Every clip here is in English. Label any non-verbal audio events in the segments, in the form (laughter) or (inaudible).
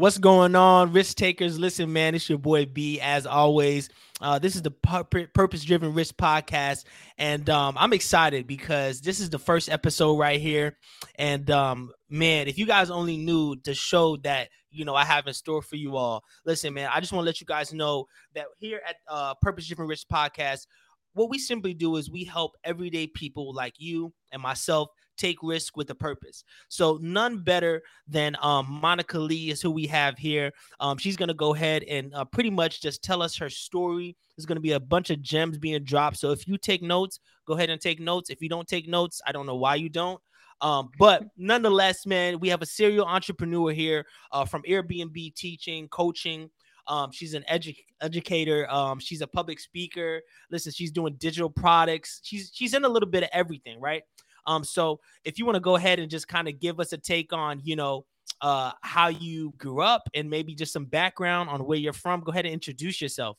What's going on, risk takers? Listen, man, it's your boy B. As always, uh, this is the Purpose Driven Risk Podcast, and um, I'm excited because this is the first episode right here. And um, man, if you guys only knew the show that you know I have in store for you all, listen, man, I just want to let you guys know that here at uh, Purpose Driven Risk Podcast, what we simply do is we help everyday people like you and myself take risk with a purpose. So none better than um, Monica Lee is who we have here. Um, she's gonna go ahead and uh, pretty much just tell us her story. There's gonna be a bunch of gems being dropped. So if you take notes, go ahead and take notes. If you don't take notes, I don't know why you don't. Um, but (laughs) nonetheless, man, we have a serial entrepreneur here uh, from Airbnb teaching, coaching. Um, she's an edu- educator. Um, she's a public speaker. Listen, she's doing digital products. She's she's in a little bit of everything, right? Um, so if you want to go ahead and just kind of give us a take on, you know, uh, how you grew up and maybe just some background on where you're from, go ahead and introduce yourself.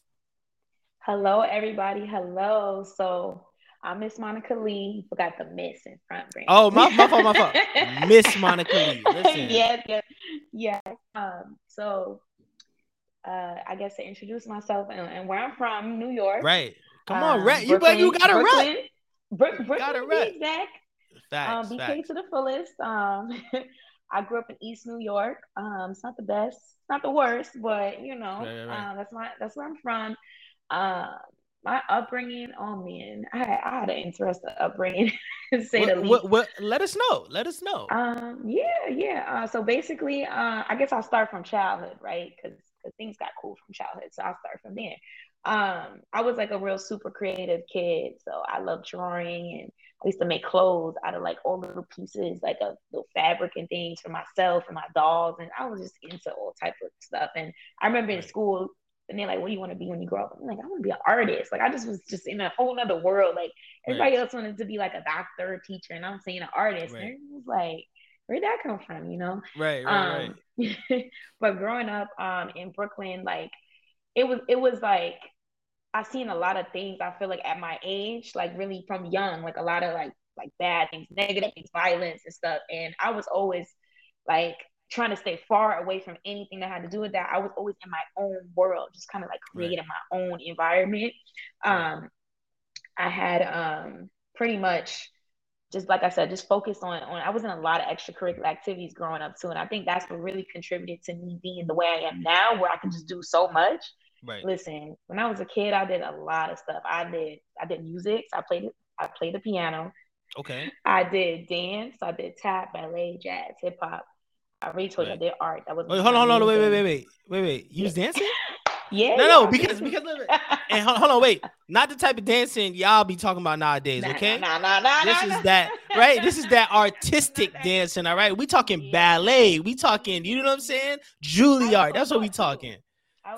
Hello, everybody. Hello. So I'm Miss Monica Lee. Forgot the Miss in front. Brand. Oh, my, my fault, my fault. (laughs) Miss Monica Lee. Listen. yes, yes, yes. Um, so uh, I guess to introduce myself and, and, where I'm from, New York. Right. Come on, um, rap. You, Brooklyn, you got to rap. Brooklyn, got to rap. Exact. Facts, um, BK facts. to the fullest. Um, (laughs) I grew up in East New York. Um, it's not the best, not the worst, but you know, right, right, right. Um, that's my that's where I'm from. Uh, my upbringing, oh man, I had, I had an interesting upbringing, (laughs) to say what, the least. What, what, let us know. Let us know. Um, yeah, yeah. Uh, so basically, uh, I guess I'll start from childhood, right? Because things got cool from childhood, so I'll start from there. Um, I was like a real super creative kid, so I love drawing and I used to make clothes out of like all little pieces, like a little fabric and things for myself and my dolls. And I was just into all type of stuff. And I remember in school, and they're like, "What do you want to be when you grow up?" I'm like, "I want to be an artist." Like I just was just in a whole other world. Like everybody right. else wanted to be like a doctor, a teacher, and I'm saying an artist. Right. And it was like, where'd that come from? You know? Right, right, um, right. (laughs) but growing up um in Brooklyn, like it was it was like I've seen a lot of things. I feel like at my age, like really from young, like a lot of like like bad things, negative things, violence and stuff. And I was always like trying to stay far away from anything that had to do with that. I was always in my own world, just kind of like creating right. my own environment. Um, I had um pretty much just like I said, just focused on on I was in a lot of extracurricular activities growing up too. And I think that's what really contributed to me being the way I am now, where I can just do so much. Right. Listen, when I was a kid, I did a lot of stuff. I did I did music. I played I played the piano. Okay. I did dance. I did tap, ballet, jazz, hip hop. I already told right. you I did art. That was. Wait, hold on, hold on, wait, wait, wait, wait, wait, wait. You was dancing? (laughs) yeah. No, no, (laughs) because because and hold, hold, on, wait. Not the type of dancing y'all be talking about nowadays. Nah, okay. Nah, nah, nah, this nah, is that right. This is that (laughs) artistic dancing. All right. We talking yeah. ballet. We talking. You know what I'm saying? Juilliard. That's what we talking.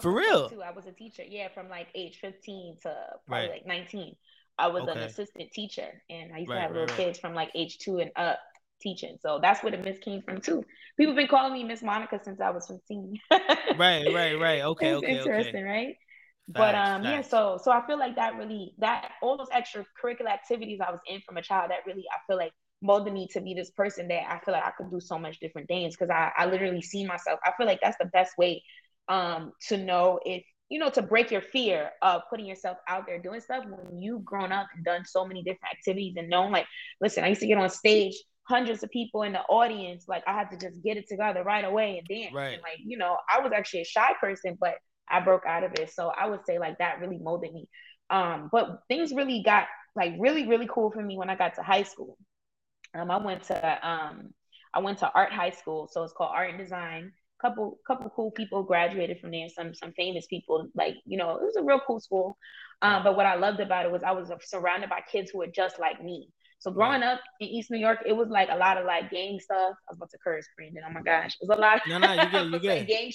For real? Too. I was a teacher. Yeah, from like age 15 to probably right. like 19. I was okay. an assistant teacher, and I used right, to have right, little kids from like age two and up teaching. So that's where the Miss came from too. People have been calling me Miss Monica since I was 15. right, right, right. (laughs) Okay, it's okay, interesting, okay. right? Facts, but um, facts. yeah. So so I feel like that really that all those extracurricular activities I was in from a child that really I feel like molded me to be this person that I feel like I could do so much different things because I I literally see myself. I feel like that's the best way um, to know if you know to break your fear of putting yourself out there doing stuff when you've grown up and done so many different activities and known like listen i used to get on stage hundreds of people in the audience like i had to just get it together right away and dance right. and like you know i was actually a shy person but i broke out of it so i would say like that really molded me um but things really got like really really cool for me when i got to high school um i went to um i went to art high school so it's called art and design couple couple cool people graduated from there. Some some famous people, like you know, it was a real cool school. Um, but what I loved about it was I was surrounded by kids who were just like me. So growing up in East New York, it was like a lot of like gang stuff. I was about to curse, Brandon. Oh my gosh, it was a lot. Of, no, no, you get, you (laughs) get. gang,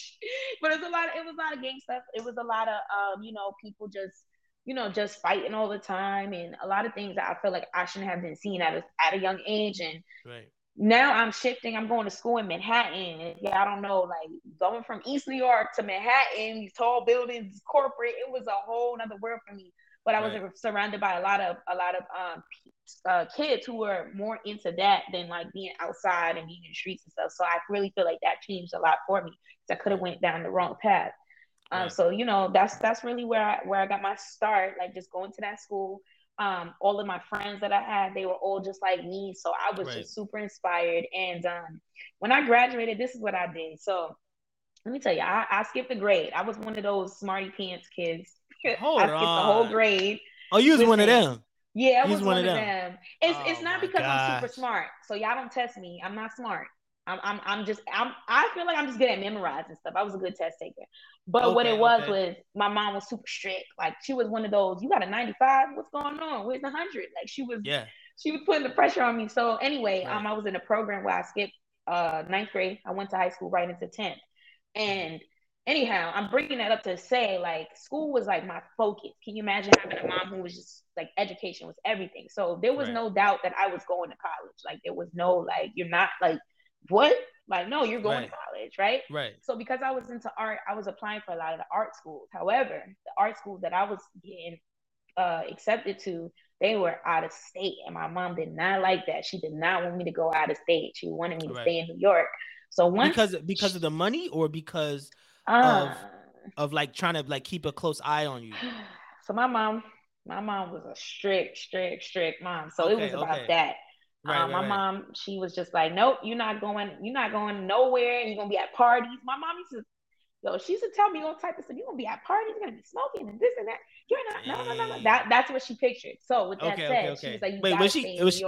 but it was a lot. Of, it was a lot of gang stuff. It was a lot of um, you know, people just you know, just fighting all the time, and a lot of things that I feel like I shouldn't have been seen at a at a young age. And right now I'm shifting. I'm going to school in Manhattan. Yeah, I don't know, like going from East New York to Manhattan, these tall buildings, corporate. It was a whole nother world for me. But I was right. surrounded by a lot of a lot of um, uh, kids who were more into that than like being outside and being in the streets and stuff. So I really feel like that changed a lot for me. I could have went down the wrong path. Um, right. So you know that's that's really where I where I got my start, like just going to that school. Um, all of my friends that I had, they were all just like me, so I was right. just super inspired. And um, when I graduated, this is what I did. So let me tell you, I, I skipped a grade. I was one of those smarty pants kids. Hold I skipped on. the whole grade. Oh, you was one of them. Yeah, I was one, one, of them. them. It's oh it's not because gosh. I'm super smart. So y'all don't test me. I'm not smart. I'm, I'm, I'm just I'm I feel like I'm just good at memorizing stuff. I was a good test taker. But okay, what it was okay. was my mom was super strict. Like she was one of those, you got a 95, what's going on? Where's the hundred? Like she was yeah, she was putting the pressure on me. So anyway, right. um I was in a program where I skipped uh ninth grade. I went to high school right into 10th. And anyhow, I'm bringing that up to say like school was like my focus. Can you imagine having a mom who was just like education was everything? So there was right. no doubt that I was going to college. Like there was no like you're not like what? Like no, you're going right. to college, right? Right. So because I was into art, I was applying for a lot of the art schools. However, the art schools that I was getting uh, accepted to, they were out of state, and my mom did not like that. She did not want me to go out of state. She wanted me to right. stay in New York. So once because because of the money or because uh, of of like trying to like keep a close eye on you. (sighs) So my mom, my mom was a strict, strict, strict mom. So okay, it was about okay. that. Right, um, right, my right. mom, she was just like, nope, you're not going, you're not going nowhere. You're gonna be at parties. My mom used to, yo, she used to tell me all type of stuff. You're gonna be at parties. You're gonna be smoking and this and that. You're not, no, no, no, no. That that's what she pictured. So with that okay, said, she was like, you Wait, was she? Was she?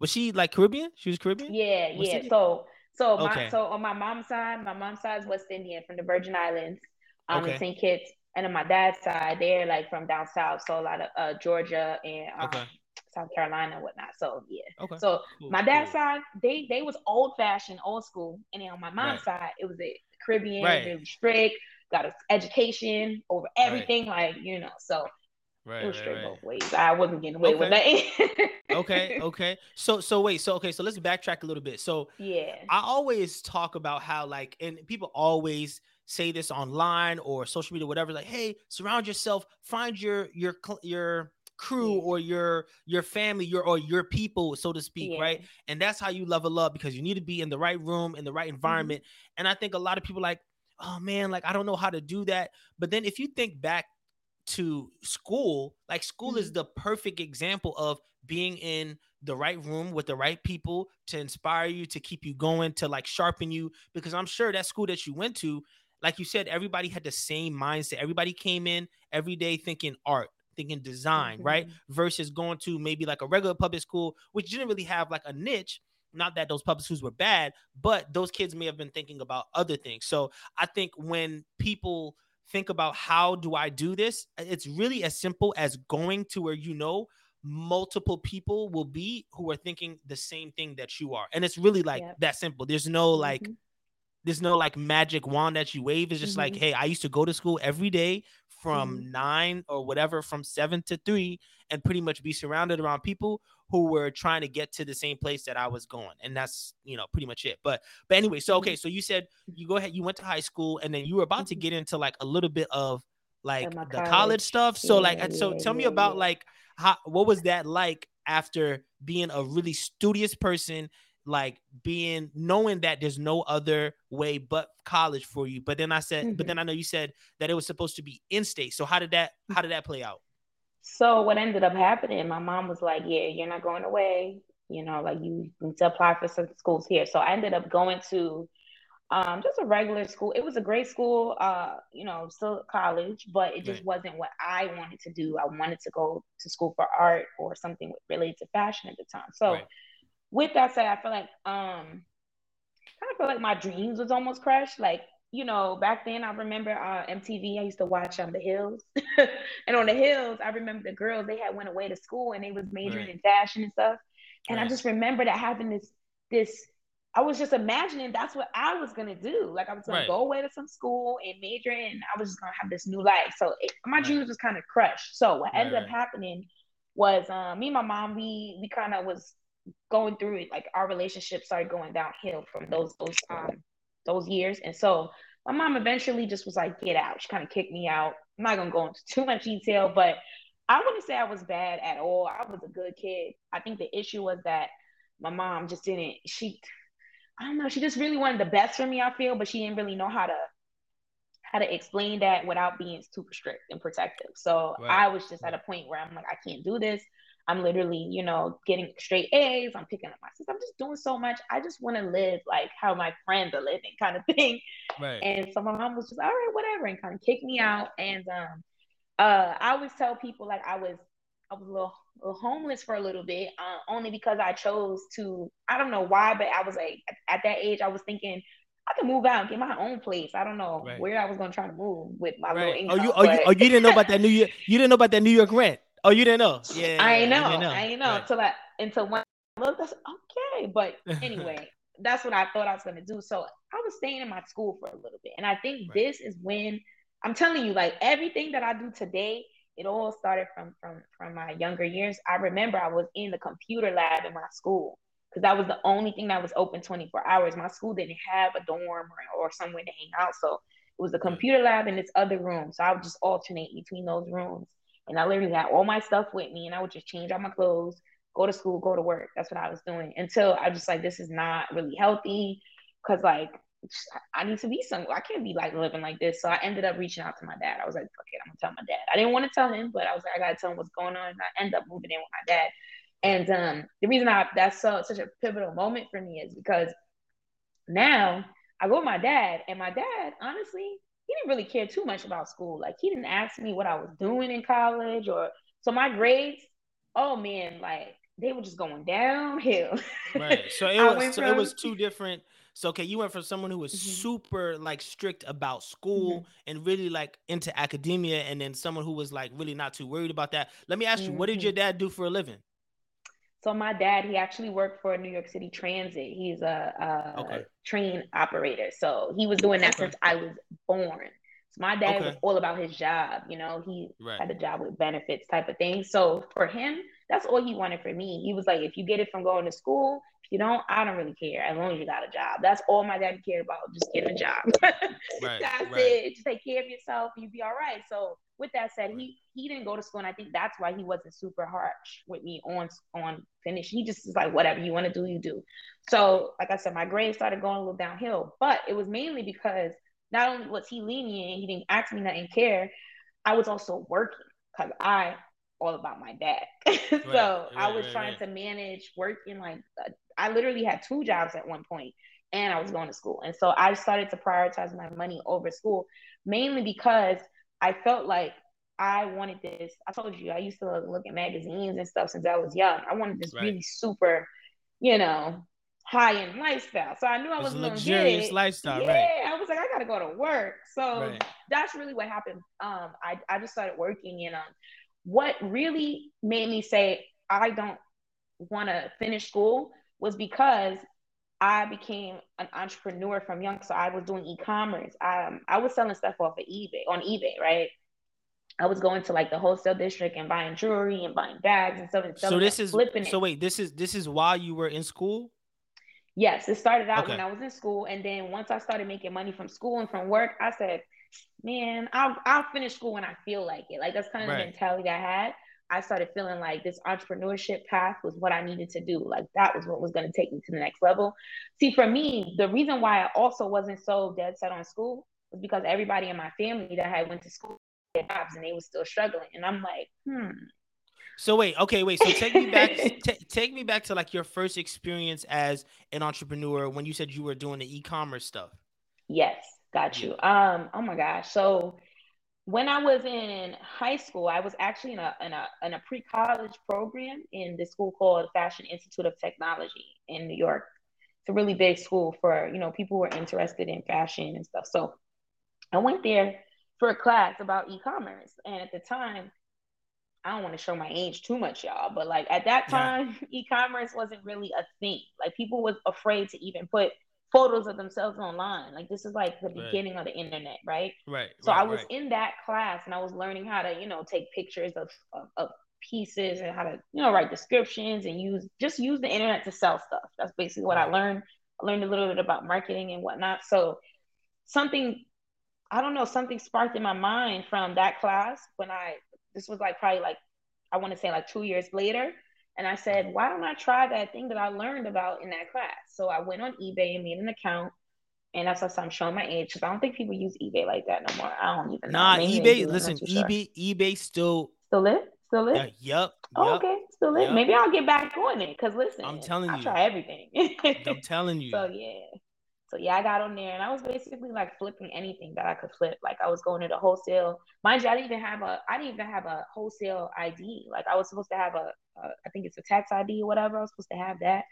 Was she like Caribbean? She was Caribbean. Yeah, what yeah. So so okay. my so on my mom's side, my mom's side is West Indian from the Virgin Islands, um, okay. St. Kitts, and on my dad's side, they're like from down south, so a lot of uh, Georgia and um, okay. South Carolina and whatnot. So yeah. Okay. So cool, my dad's cool. side, they they was old fashioned, old school, and then on my mom's right. side, it was a Caribbean, right. really strict, got an education over everything, right. like you know. So Right, it was straight right, both ways. I wasn't getting away okay. with that. okay, (laughs) okay. So so wait, so okay, so let's backtrack a little bit. So yeah, I always talk about how like and people always say this online or social media, whatever, like, hey, surround yourself, find your your your crew yeah. or your your family, your or your people, so to speak, yeah. right? And that's how you level up because you need to be in the right room, in the right mm-hmm. environment. Mm-hmm. And I think a lot of people like, oh man, like I don't know how to do that. But then if you think back to school, like school mm-hmm. is the perfect example of being in the right room with the right people to inspire you, to keep you going, to like sharpen you. Because I'm sure that school that you went to, like you said, everybody had the same mindset. Everybody came in every day thinking art, thinking design, mm-hmm. right? Versus going to maybe like a regular public school, which didn't really have like a niche. Not that those public schools were bad, but those kids may have been thinking about other things. So I think when people think about how do I do this, it's really as simple as going to where you know multiple people will be who are thinking the same thing that you are. And it's really like yep. that simple. There's no like mm-hmm. There's no like magic wand that you wave. It's just mm-hmm. like, hey, I used to go to school every day from mm-hmm. nine or whatever, from seven to three, and pretty much be surrounded around people who were trying to get to the same place that I was going. And that's, you know, pretty much it. But but anyway, so okay, mm-hmm. so you said you go ahead, you went to high school and then you were about to mm-hmm. get into like a little bit of like the college, college stuff. So yeah, like so tell me about like how what was that like after being a really studious person like being knowing that there's no other way but college for you but then i said mm-hmm. but then i know you said that it was supposed to be in state so how did that how did that play out so what ended up happening, my mom was like, "Yeah, you're not going away. You know, like you need to apply for some schools here." So I ended up going to um, just a regular school. It was a great school, uh, you know, still college, but it just right. wasn't what I wanted to do. I wanted to go to school for art or something related to fashion at the time. So, right. With that said, I feel like um, kind of feel like my dreams was almost crushed. Like you know, back then I remember uh, MTV. I used to watch on um, The Hills, (laughs) and on The Hills, I remember the girls they had went away to school and they was majoring right. in fashion and stuff. And right. I just remember that having this this. I was just imagining that's what I was gonna do. Like I was gonna right. go away to some school and major, and I was just gonna have this new life. So it, my dreams was kind of crushed. So what ended up happening was um, me and my mom we we kind of was going through it. Like our relationship started going downhill from those those um those years. And so my mom eventually just was like, get out. She kind of kicked me out. I'm not gonna go into too much detail, but I wouldn't say I was bad at all. I was a good kid. I think the issue was that my mom just didn't. She, I don't know. She just really wanted the best for me. I feel, but she didn't really know how to how to explain that without being super strict and protective. So. I was just at a point where I'm like, I can't do this. I'm literally, you know, getting straight A's. I'm picking up my sister. I'm just doing so much. I just want to live like how my friends are living, kind of thing. Right. And so my mom was just all right, whatever, and kind of kicked me out. And um, uh, I always tell people like I was, I was a little, a little homeless for a little bit, uh, only because I chose to. I don't know why, but I was like at, at that age, I was thinking I can move out and get my own place. I don't know right. where I was gonna try to move with my right. little income. Oh, you, oh, you, oh, you didn't know about that New York. You didn't know about that New York rent. Oh, you didn't know? Yeah, I know. know. I know. Right. Until I until when I looked, I said, okay. But (laughs) anyway, that's what I thought I was gonna do. So I was staying in my school for a little bit, and I think right. this is when I'm telling you, like everything that I do today, it all started from from from my younger years. I remember I was in the computer lab in my school because that was the only thing that was open 24 hours. My school didn't have a dorm or, or somewhere to hang out, so it was the computer lab in this other room. So I would just alternate between those rooms. And I literally had all my stuff with me and I would just change all my clothes, go to school, go to work. That's what I was doing until I was like, this is not really healthy. Cause like I need to be somewhere. I can't be like living like this. So I ended up reaching out to my dad. I was like, fuck it, I'm gonna tell my dad. I didn't want to tell him, but I was like, I gotta tell him what's going on. And I ended up moving in with my dad. And um, the reason I that's so such a pivotal moment for me is because now I go with my dad, and my dad, honestly, he didn't really care too much about school. Like he didn't ask me what I was doing in college or so my grades, oh man, like they were just going downhill. (laughs) right. So it was so from, it was two different so okay, you went from someone who was mm-hmm. super like strict about school mm-hmm. and really like into academia, and then someone who was like really not too worried about that. Let me ask you, mm-hmm. what did your mm-hmm. dad do for a living? So my dad, he actually worked for New York City Transit. He's a, a okay. train operator. So he was doing that okay. since I was born. So my dad okay. was all about his job. You know, he right. had a job with benefits type of thing. So for him, that's all he wanted for me. He was like, if you get it from going to school, you don't, I don't really care as long as you got a job. That's all my dad cared about, just getting a job. (laughs) right, that's right. it. Just take care of yourself, you be all right. So with that said, he he didn't go to school, and I think that's why he wasn't super harsh with me on on finish. He just was like, whatever you want to do, you do. So like I said, my grades started going a little downhill, but it was mainly because not only was he lenient, he didn't ask me nothing, care. I was also working because I all about my dad. (laughs) so right, I was right, trying right. to manage working like uh, I literally had two jobs at one point and I was going to school. And so I started to prioritize my money over school mainly because I felt like I wanted this. I told you I used to look at magazines and stuff since I was young. I wanted this really super, you know, high end lifestyle. So I knew I was luxurious lifestyle. Yeah, right. I was like, I gotta go to work. So right. that's really what happened. Um, I, I just started working and um what really made me say I don't want to finish school was because I became an entrepreneur from young. So I was doing e-commerce. Um, I was selling stuff off of eBay on eBay, right? I was going to like the wholesale district and buying jewelry and buying bags and stuff. And so this is flipping. So wait, this is this is while you were in school. Yes, it started out okay. when I was in school, and then once I started making money from school and from work, I said, "Man, I'll I'll finish school when I feel like it." Like that's kind of right. the mentality I had. I started feeling like this entrepreneurship path was what I needed to do. Like that was what was going to take me to the next level. See, for me, the reason why I also wasn't so dead set on school was because everybody in my family that had went to school had jobs and they were still struggling. And I'm like, hmm. So wait, okay, wait. So take me back. (laughs) t- take me back to like your first experience as an entrepreneur when you said you were doing the e-commerce stuff. Yes, got you. Um. Oh my gosh. So when I was in high school, I was actually in a in a in a pre college program in this school called Fashion Institute of Technology in New York. It's a really big school for you know people who are interested in fashion and stuff. So I went there for a class about e-commerce, and at the time, I don't want to show my age too much, y'all, but like at that time, yeah. (laughs) e-commerce wasn't really a thing. Like people was afraid to even put photos of themselves online. Like this is like the right. beginning of the internet, right? Right. So right, I was right. in that class and I was learning how to, you know, take pictures of, of, of pieces and how to, you know, write descriptions and use just use the internet to sell stuff. That's basically what I learned. I learned a little bit about marketing and whatnot. So something, I don't know, something sparked in my mind from that class when I this was like probably like I want to say like two years later. And I said, why don't I try that thing that I learned about in that class? So I went on eBay and made an account. And that's what I'm showing my age because I don't think people use eBay like that no more. I don't even nah, know. Nah, eBay, listen, eBay, sure. eBay still still live. still lit. Uh, yep. Oh, okay, still lit. Yep. Maybe I'll get back on it because listen, I'm telling you, I try everything. I'm telling (laughs) you. So yeah, so yeah, I got on there and I was basically like flipping anything that I could flip. Like I was going to the wholesale. Mind you, I didn't even have a I didn't even have a wholesale ID. Like I was supposed to have a, a I think it's a tax ID or whatever. I was supposed to have that.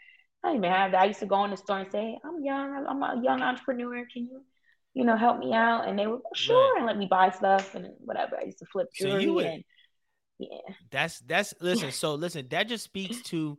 I didn't even have that. I used to go in the store and say, I'm young, I'm a young entrepreneur. Can you, you know, help me out? And they would sure and let me buy stuff and whatever. I used to flip jewelry so would, and yeah. That's that's listen, so listen, that just speaks to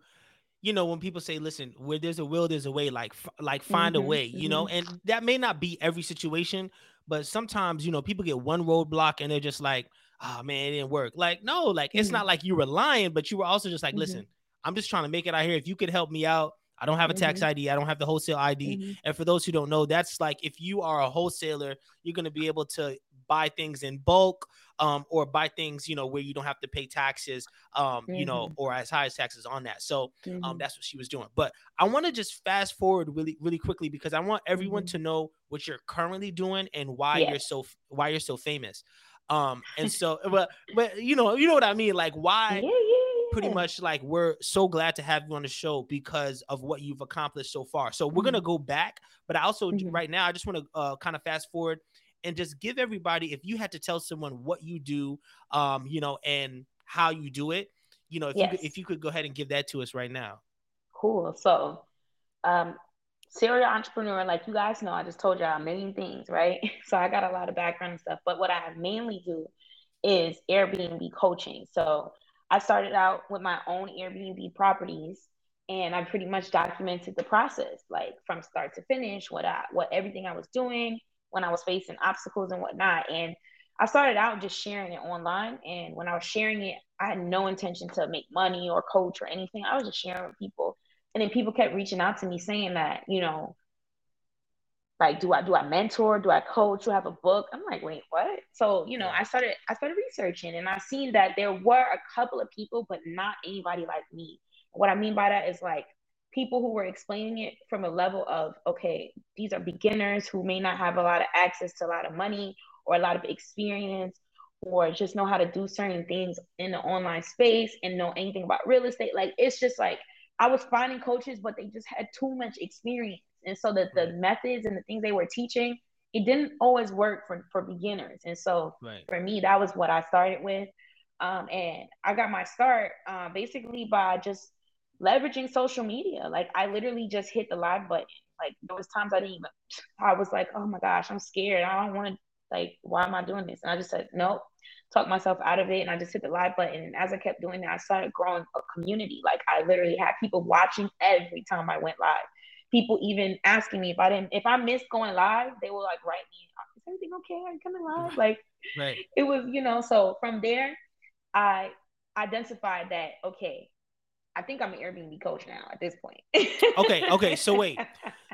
you know, when people say, "Listen, where there's a will, there's a way." Like, f- like find mm-hmm, a way. You mm-hmm. know, and that may not be every situation, but sometimes you know people get one roadblock and they're just like, "Oh man, it didn't work." Like, no, like mm-hmm. it's not like you were lying, but you were also just like, mm-hmm. "Listen, I'm just trying to make it out here. If you could help me out." I don't have a tax mm-hmm. ID. I don't have the wholesale ID. Mm-hmm. And for those who don't know, that's like if you are a wholesaler, you're going to be able to buy things in bulk um, or buy things, you know, where you don't have to pay taxes, um, mm-hmm. you know, mm-hmm. or as high as taxes on that. So um, mm-hmm. um, that's what she was doing. But I want to just fast forward really, really quickly because I want everyone mm-hmm. to know what you're currently doing and why you're so why you're so famous. Um, and (laughs) so, but but you know, you know what I mean, like why. Yeah, yeah pretty much like we're so glad to have you on the show because of what you've accomplished so far. So we're mm-hmm. gonna go back, but I also mm-hmm. right now I just want to uh, kind of fast forward and just give everybody if you had to tell someone what you do um you know and how you do it you know if yes. you if you could go ahead and give that to us right now. Cool. So um serial entrepreneur like you guys know i just told y'all a million things right? (laughs) So i got a lot of background and stuff but what i mainly do is airbnb coaching. So i started out with my own airbnb properties and i pretty much documented the process like from start to finish what i what everything i was doing when I was facing obstacles and whatnot. And I started out just sharing it online. And when I was sharing it, I had no intention to make money or coach or anything. I was just sharing with people. And then people kept reaching out to me saying that, you know, like do I do I mentor? Do I coach? Do I have a book? I'm like, wait, what? So, you know, I started I started researching and I seen that there were a couple of people, but not anybody like me. What I mean by that is like people who were explaining it from a level of okay these are beginners who may not have a lot of access to a lot of money or a lot of experience or just know how to do certain things in the online space and know anything about real estate. Like it's just like i was finding coaches but they just had too much experience. And so that the methods and the things they were teaching it didn't always work for, for beginners. And so right. for me that was what i started with. Um, and i got my start uh, basically by just leveraging social media. Like I literally just hit the live button. Like there was times I didn't even (sniffs) I was like, oh my gosh, I'm scared. I don't want to like why am I doing this? And I just said, nope, talk myself out of it. And I just hit the live button. And as I kept doing that, I started growing a community. Like I literally had people watching every time I went live. People even asking me if I didn't if I missed going live, they will like write me, uh, is everything okay? Are you coming live? Like right. it was, you know, so from there I identified that okay, I think I'm an Airbnb coach now at this point. okay, okay. So wait. (laughs)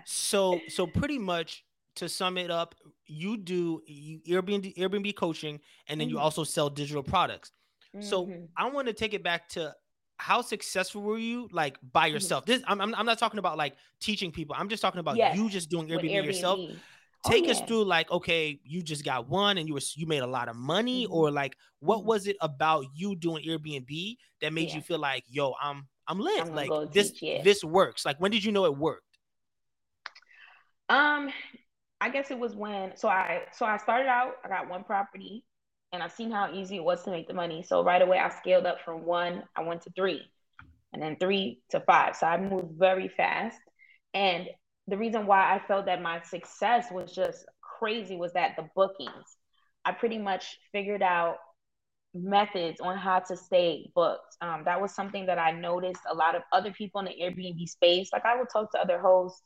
So so pretty much to sum it up, you do Airbnb Airbnb coaching and then mm-hmm. you also sell digital products. Mm-hmm. So I want to take it back to how successful were you like by mm-hmm. yourself? This I'm, I'm, I'm not talking about like teaching people. I'm just talking about yes. you just doing Airbnb, Airbnb. yourself. Oh, take oh, us through like okay you just got one and you were you made a lot of money mm-hmm. or like what mm-hmm. was it about you doing airbnb that made yeah. you feel like yo i'm I'm lit. I'm like this teach, this works. Like when did you know it worked? Um, I guess it was when so I so I started out, I got one property and I've seen how easy it was to make the money. So right away I scaled up from one, I went to three, and then three to five. So I moved very fast. And the reason why I felt that my success was just crazy was that the bookings. I pretty much figured out methods on how to stay booked. Um, that was something that I noticed a lot of other people in the Airbnb space. Like I would talk to other hosts,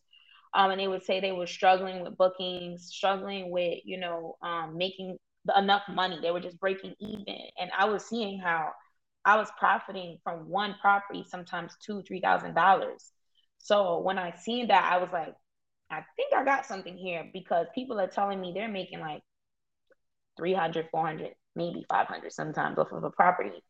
um, and they would say they were struggling with bookings, struggling with you know um, making enough money. They were just breaking even, and I was seeing how I was profiting from one property, sometimes two, three thousand dollars. So when I seen that, I was like, I think I got something here because people are telling me they're making like 300, 400 maybe 500 sometimes off of a property.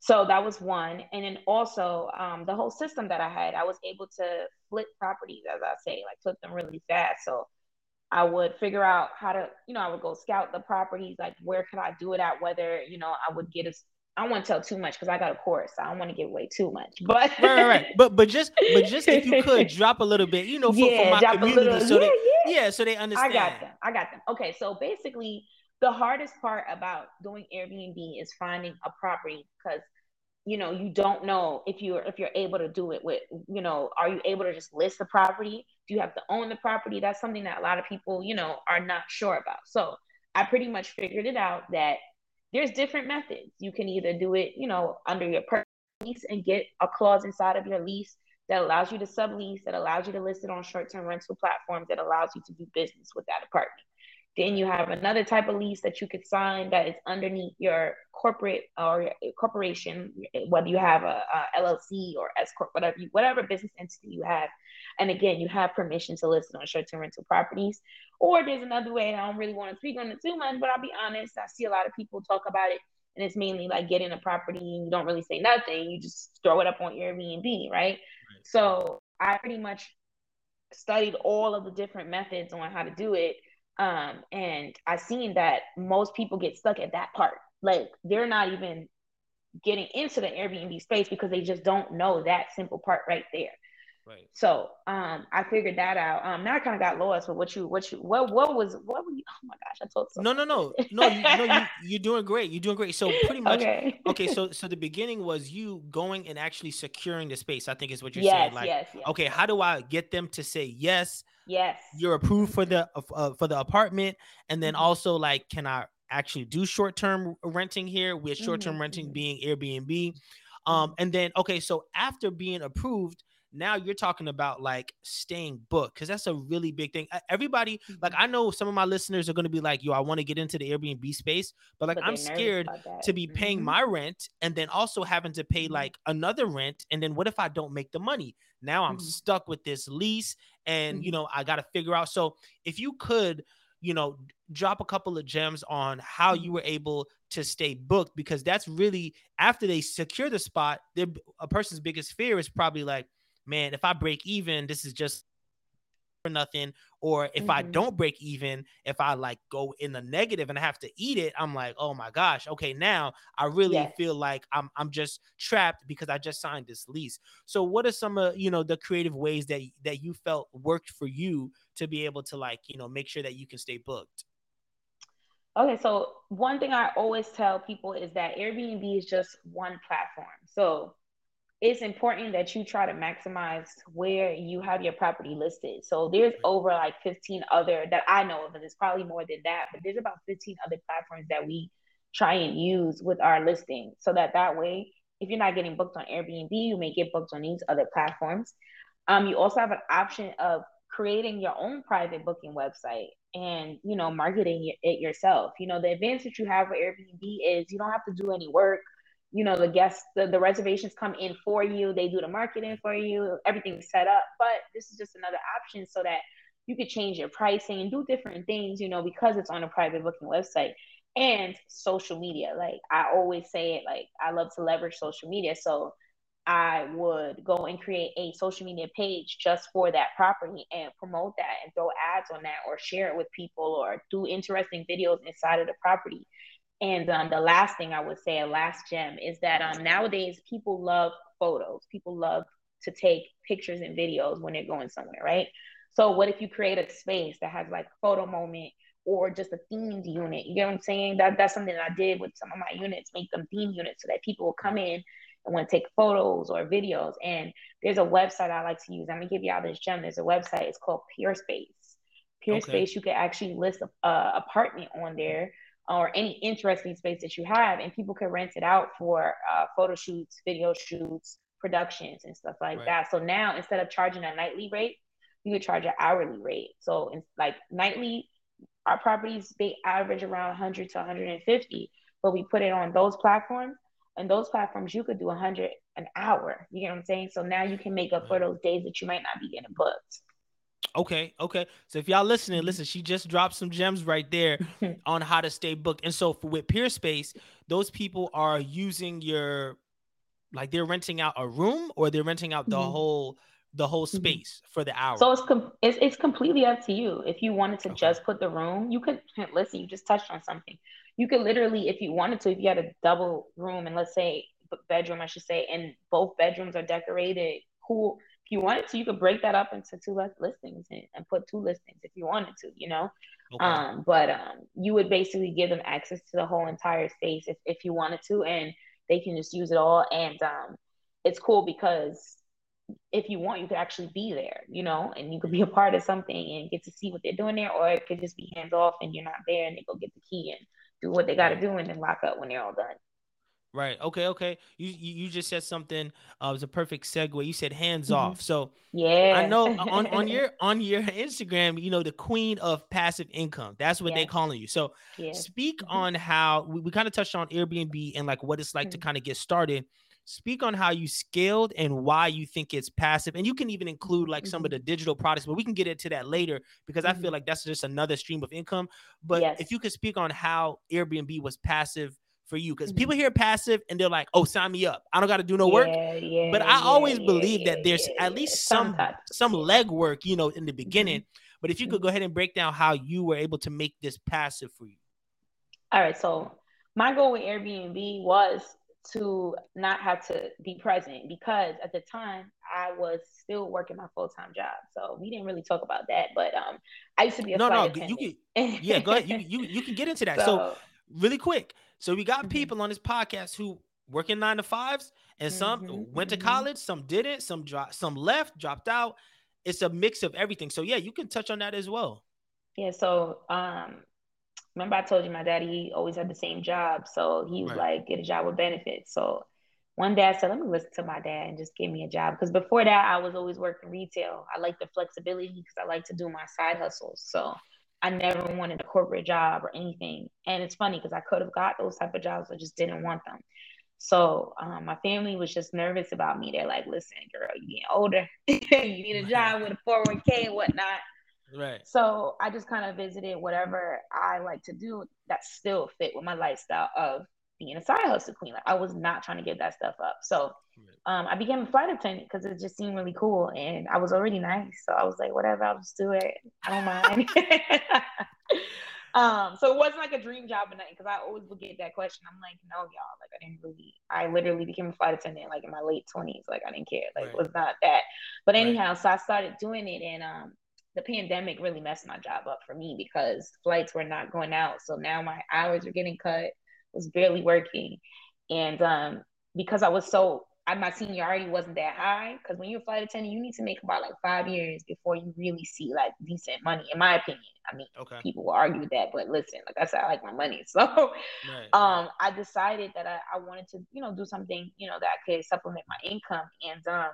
so that was one. And then also um, the whole system that I had, I was able to flip properties, as I say, like flip them really fast. So I would figure out how to, you know, I would go scout the properties, like where could I do it at, whether, you know, I would get a I want to tell too much because I got a course. So I don't want to give away too much. (laughs) But right, right, right. But but just but just if you could (laughs) drop a little bit, you know, for, yeah, for my community, little, so yeah, they, yeah. yeah, so they understand. I got them. I got them. Okay, so basically, the hardest part about doing Airbnb is finding a property because you know you don't know if you're if you're able to do it with you know are you able to just list the property do you have to own the property that's something that a lot of people you know are not sure about so i pretty much figured it out that there's different methods. You can either do it, you know, under your lease and get a clause inside of your lease that allows you to sublease, that allows you to list it on short-term rental platforms, that allows you to do business with that apartment. Then you have another type of lease that you could sign that is underneath your corporate or corporation, whether you have a, a LLC or S corp, whatever you, whatever business entity you have. And again, you have permission to list on short-term rental properties. Or there's another way. I don't really want to speak on it too much, but I'll be honest. I see a lot of people talk about it, and it's mainly like getting a property and you don't really say nothing. You just throw it up on Airbnb, right? right. So I pretty much studied all of the different methods on how to do it. Um, and I've seen that most people get stuck at that part. Like they're not even getting into the Airbnb space because they just don't know that simple part right there. Right. So um, I figured that out. Um, now I kind of got lost with what you, what you, what, what was, what were you? Oh my gosh, I told. So no, no, no, no, you, no. You, (laughs) you're doing great. You're doing great. So pretty much. Okay. okay. So, (laughs) so the beginning was you going and actually securing the space. I think is what you're yes, saying. Like, yes, yes. okay, how do I get them to say yes? Yes. You're approved for the uh, for the apartment, and then mm-hmm. also like, can I actually do short term renting here? With short term mm-hmm. renting mm-hmm. being Airbnb. Um, mm-hmm. and then okay, so after being approved, now you're talking about like staying booked because that's a really big thing. Everybody, like mm-hmm. I know some of my listeners are going to be like, "Yo, I want to get into the Airbnb space," but like but I'm scared to be paying mm-hmm. my rent and then also having to pay mm-hmm. like another rent, and then what if I don't make the money? Now I'm mm-hmm. stuck with this lease, and you mm-hmm. know I got to figure out. So if you could you know drop a couple of gems on how you mm-hmm. were able to stay booked because that's really after they secure the spot a person's biggest fear is probably like man, if I break even, this is just for nothing or if mm-hmm. i don't break even if i like go in the negative and i have to eat it i'm like oh my gosh okay now i really yes. feel like i'm i'm just trapped because i just signed this lease so what are some of you know the creative ways that that you felt worked for you to be able to like you know make sure that you can stay booked okay so one thing i always tell people is that airbnb is just one platform so it's important that you try to maximize where you have your property listed. So there's over like 15 other that I know of, and it's probably more than that, but there's about 15 other platforms that we try and use with our listing so that that way, if you're not getting booked on Airbnb, you may get booked on these other platforms. Um, you also have an option of creating your own private booking website and you know marketing it yourself. You know the advantage that you have with Airbnb is you don't have to do any work you know the guests the, the reservations come in for you they do the marketing for you everything's set up but this is just another option so that you could change your pricing and do different things you know because it's on a private booking website and social media. Like i always say it like i love to leverage social media so i would go and create a social media page just for that property and promote that and throw ads on that or share it with people or do interesting videos inside of the property and um, the last thing I would say, a last gem, is that um, nowadays people love photos. People love to take pictures and videos when they're going somewhere, right? So, what if you create a space that has like a photo moment or just a themed unit? You get what I'm saying? That that's something that I did with some of my units, make them theme units so that people will come in and want to take photos or videos. And there's a website I like to use. I'm gonna give y'all this gem. There's a website. It's called Peerspace. Pure okay. Space. You can actually list a, a apartment on there or any interesting space that you have, and people can rent it out for uh, photo shoots, video shoots, productions, and stuff like right. that. So now instead of charging a nightly rate, you could charge an hourly rate. So it's like nightly, our properties they average around 100 to 150, but we put it on those platforms. And those platforms, you could do 100 an hour. You get what I'm saying? So now you can make up for those days that you might not be getting booked. Okay, okay. So if y'all listening, mm-hmm. listen, she just dropped some gems right there (laughs) on how to stay booked. And so for, with Peerspace, those people are using your like they're renting out a room or they're renting out the mm-hmm. whole the whole mm-hmm. space mm-hmm. for the hour. So it's, com- it's it's completely up to you. If you wanted to okay. just put the room, you could listen. You just touched on something. You could literally, if you wanted to, if you had a double room and let's say bedroom, I should say, and both bedrooms are decorated, cool. You wanted to, you could break that up into two listings and, and put two listings if you wanted to, you know. Okay. Um, but um, you would basically give them access to the whole entire space if if you wanted to, and they can just use it all. And um, it's cool because if you want, you could actually be there, you know, and you could be a part of something and get to see what they're doing there, or it could just be hands off and you're not there and they go get the key and do what they got to do and then lock up when they're all done. Right. Okay. Okay. You you, just said something. Uh, it was a perfect segue. You said hands mm-hmm. off. So yeah, I know on on (laughs) your on your Instagram, you know, the queen of passive income. That's what yeah. they calling you. So yeah. speak mm-hmm. on how we, we kind of touched on Airbnb and like what it's like mm-hmm. to kind of get started speak on how you scaled and why you think it's passive and you can even include like some of mm-hmm. the digital products but we can get into that later because i feel mm-hmm. like that's just another stream of income but yes. if you could speak on how airbnb was passive for you because mm-hmm. people hear passive and they're like oh sign me up i don't got to do no work yeah, yeah, but i yeah, always believe that there's at least some some leg work you know in the beginning but if you could go ahead and break down how you were able to make this passive for you all right so my goal with airbnb was to not have to be present because at the time I was still working my full time job. So we didn't really talk about that. But um I used to be a no, no, you can (laughs) yeah, go ahead. You, you you can get into that. So, so really quick. So we got mm-hmm. people on this podcast who working nine to fives and some mm-hmm, went to college, some didn't, some dropped, some left, dropped out. It's a mix of everything. So yeah, you can touch on that as well. Yeah, so um remember I told you my daddy always had the same job. So he was right. like, get a job with benefits. So one day I said, let me listen to my dad and just give me a job. Because before that, I was always working retail. I like the flexibility because I like to do my side hustles. So I never wanted a corporate job or anything. And it's funny because I could have got those type of jobs, I just didn't want them. So um, my family was just nervous about me. They're like, listen, girl, you getting older. (laughs) you need a job with a 401k and whatnot. Right. So I just kind of visited whatever I like to do that still fit with my lifestyle of being a side hustle queen. Like I was not trying to give that stuff up. So um, I became a flight attendant because it just seemed really cool and I was already nice. So I was like, whatever, I'll just do it. I don't mind. (laughs) um, so it wasn't like a dream job or nothing because I always would get that question. I'm like, no, y'all, like I didn't really I literally became a flight attendant like in my late 20s. Like I didn't care. Like right. it was not that. But anyhow, right. so I started doing it and um the pandemic really messed my job up for me because flights were not going out. So now my hours are getting cut, was barely working. And um, because I was so, I, my seniority wasn't that high. Because when you're a flight attendant, you need to make about like five years before you really see like decent money, in my opinion. I mean, okay. people will argue that, but listen, like I said, I like my money. (laughs) So right, um, I decided that I, I wanted to, you know, do something, you know, that could supplement my income. And um,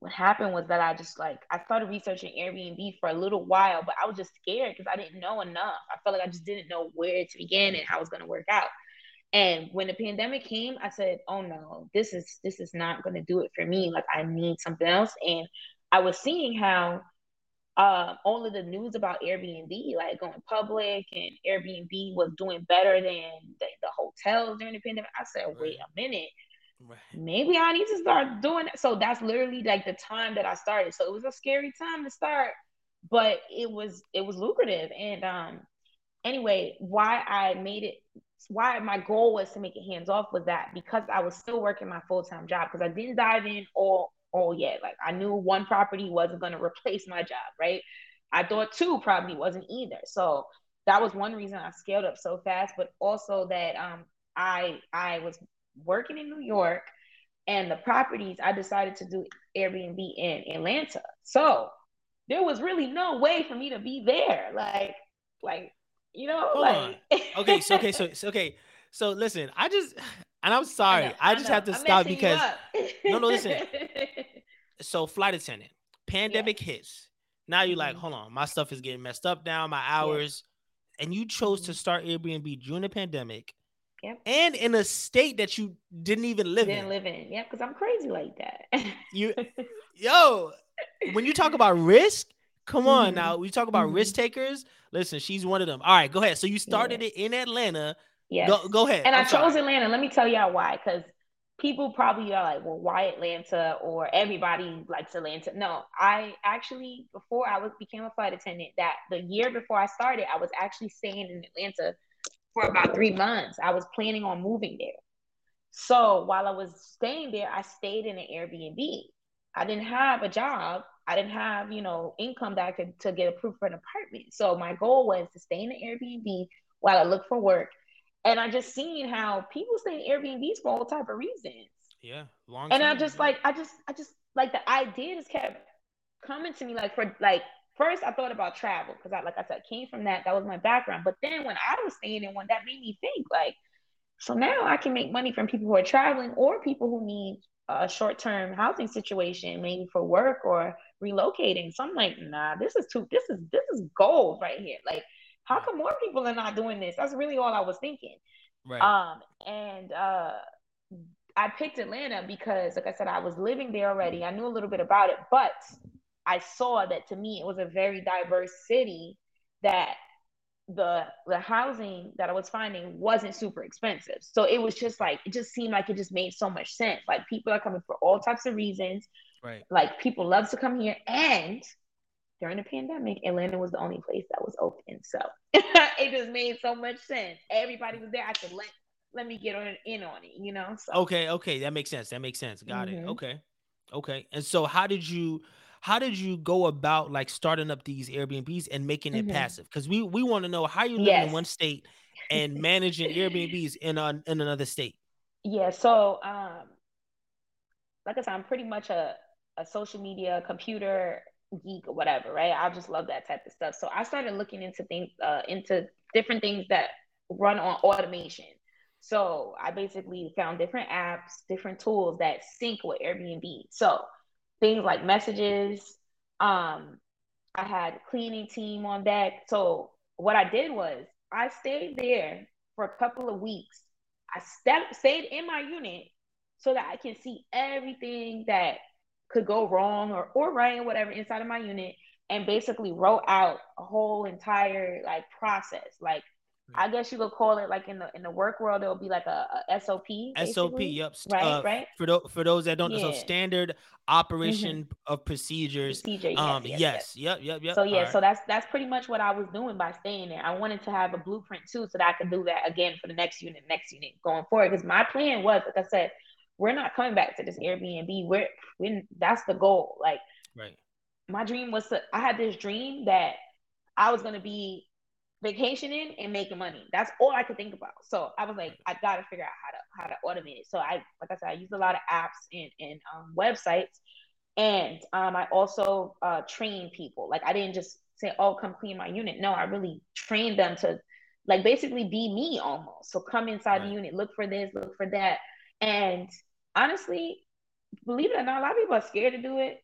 what happened was that I just like I started researching Airbnb for a little while, but I was just scared because I didn't know enough. I felt like I just didn't know where to begin and how it was going to work out. And when the pandemic came, I said, "Oh no, this is this is not going to do it for me. Like I need something else." And I was seeing how uh, all of the news about Airbnb, like going public, and Airbnb was doing better than the, the hotels during the pandemic. I said, "Wait a minute." Right. Maybe I need to start doing it. So that's literally like the time that I started. So it was a scary time to start, but it was it was lucrative. And um anyway, why I made it why my goal was to make it hands off was that because I was still working my full-time job because I didn't dive in all all yet. Like I knew one property wasn't gonna replace my job, right? I thought two probably wasn't either. So that was one reason I scaled up so fast, but also that um I I was working in New York and the properties I decided to do Airbnb in Atlanta. So there was really no way for me to be there. Like, like, you know, Hold like okay, so okay, so, so okay. So listen, I just (sighs) and I'm sorry, I, know, I just I have to I'm stop because no, no, listen. (laughs) so flight attendant, pandemic yeah. hits. Now you're like, mm-hmm. hold on, my stuff is getting messed up now, my hours. Yeah. And you chose to mm-hmm. start Airbnb during the pandemic Yep. And in a state that you didn't even live didn't in. live in. Yeah, because I'm crazy like that. you (laughs) yo, when you talk about risk, come on mm-hmm. now. We talk about mm-hmm. risk takers. Listen, she's one of them. All right, go ahead. So you started yeah. it in Atlanta. Yeah. Go, go ahead. And I'm i chose sorry. Atlanta. Let me tell y'all why. Because people probably are like, well, why Atlanta or everybody likes Atlanta. No, I actually before I was became a flight attendant, that the year before I started, I was actually staying in Atlanta for about three months. I was planning on moving there. So while I was staying there, I stayed in an Airbnb. I didn't have a job. I didn't have, you know, income that I could to get approved for an apartment. So my goal was to stay in an Airbnb while I looked for work and I just seen how people stay in Airbnbs for all type of reasons. Yeah, long. And I just like, I just, I just like the ideas kept coming to me. Like for like first, I thought about travel because I, like I said, came from that. That was my background. But then when I was staying in one, that made me think like, so now I can make money from people who are traveling or people who need a short-term housing situation, maybe for work or relocating. So I'm like, nah, this is too. This is this is gold right here. Like how come more people are not doing this? That's really all I was thinking. Right. Um, and uh, I picked Atlanta because, like I said, I was living there already. I knew a little bit about it, but I saw that to me it was a very diverse city that the the housing that I was finding wasn't super expensive. So it was just like it just seemed like it just made so much sense. Like people are coming for all types of reasons. Right. Like people love to come here and during the pandemic, Atlanta was the only place that was open. So (laughs) it just made so much sense. Everybody was there. I said, let let me get on in on it, you know. So. Okay, okay, that makes sense. That makes sense. Got mm-hmm. it. Okay, okay. And so, how did you? How did you go about like starting up these Airbnbs and making it mm-hmm. passive? Because we we want to know how you live yes. in one state and (laughs) managing Airbnbs in a, in another state. Yeah. So, um, like I said, I'm pretty much a a social media computer geek or whatever, right? I just love that type of stuff. So I started looking into things, uh, into different things that run on automation. So I basically found different apps, different tools that sync with Airbnb. So things like messages. Um, I had cleaning team on deck. So what I did was I stayed there for a couple of weeks. I stepped, stayed in my unit so that I can see everything that could go wrong or, or right or whatever inside of my unit and basically wrote out a whole entire like process like I guess you could call it like in the in the work world, it'll be like a, a SOP. SOP, yep. Right, uh, right. For those for those that don't yeah. know, so standard operation mm-hmm. of procedures. Procedure, yes, um, yes, yes, yes, yep, yep, yep. So yeah, right. so that's that's pretty much what I was doing by staying there. I wanted to have a blueprint too, so that I could do that again for the next unit, next unit going forward. Because my plan was, like I said, we're not coming back to this Airbnb. We're we that's the goal. Like right. My dream was to I had this dream that I was gonna be vacationing and making money. That's all I could think about. So I was like, I gotta figure out how to how to automate it. So I like I said, I use a lot of apps and, and um, websites. And um, I also uh, train people. Like I didn't just say, oh, come clean my unit. No, I really trained them to like basically be me almost. So come inside right. the unit, look for this, look for that. And honestly, believe it or not, a lot of people are scared to do it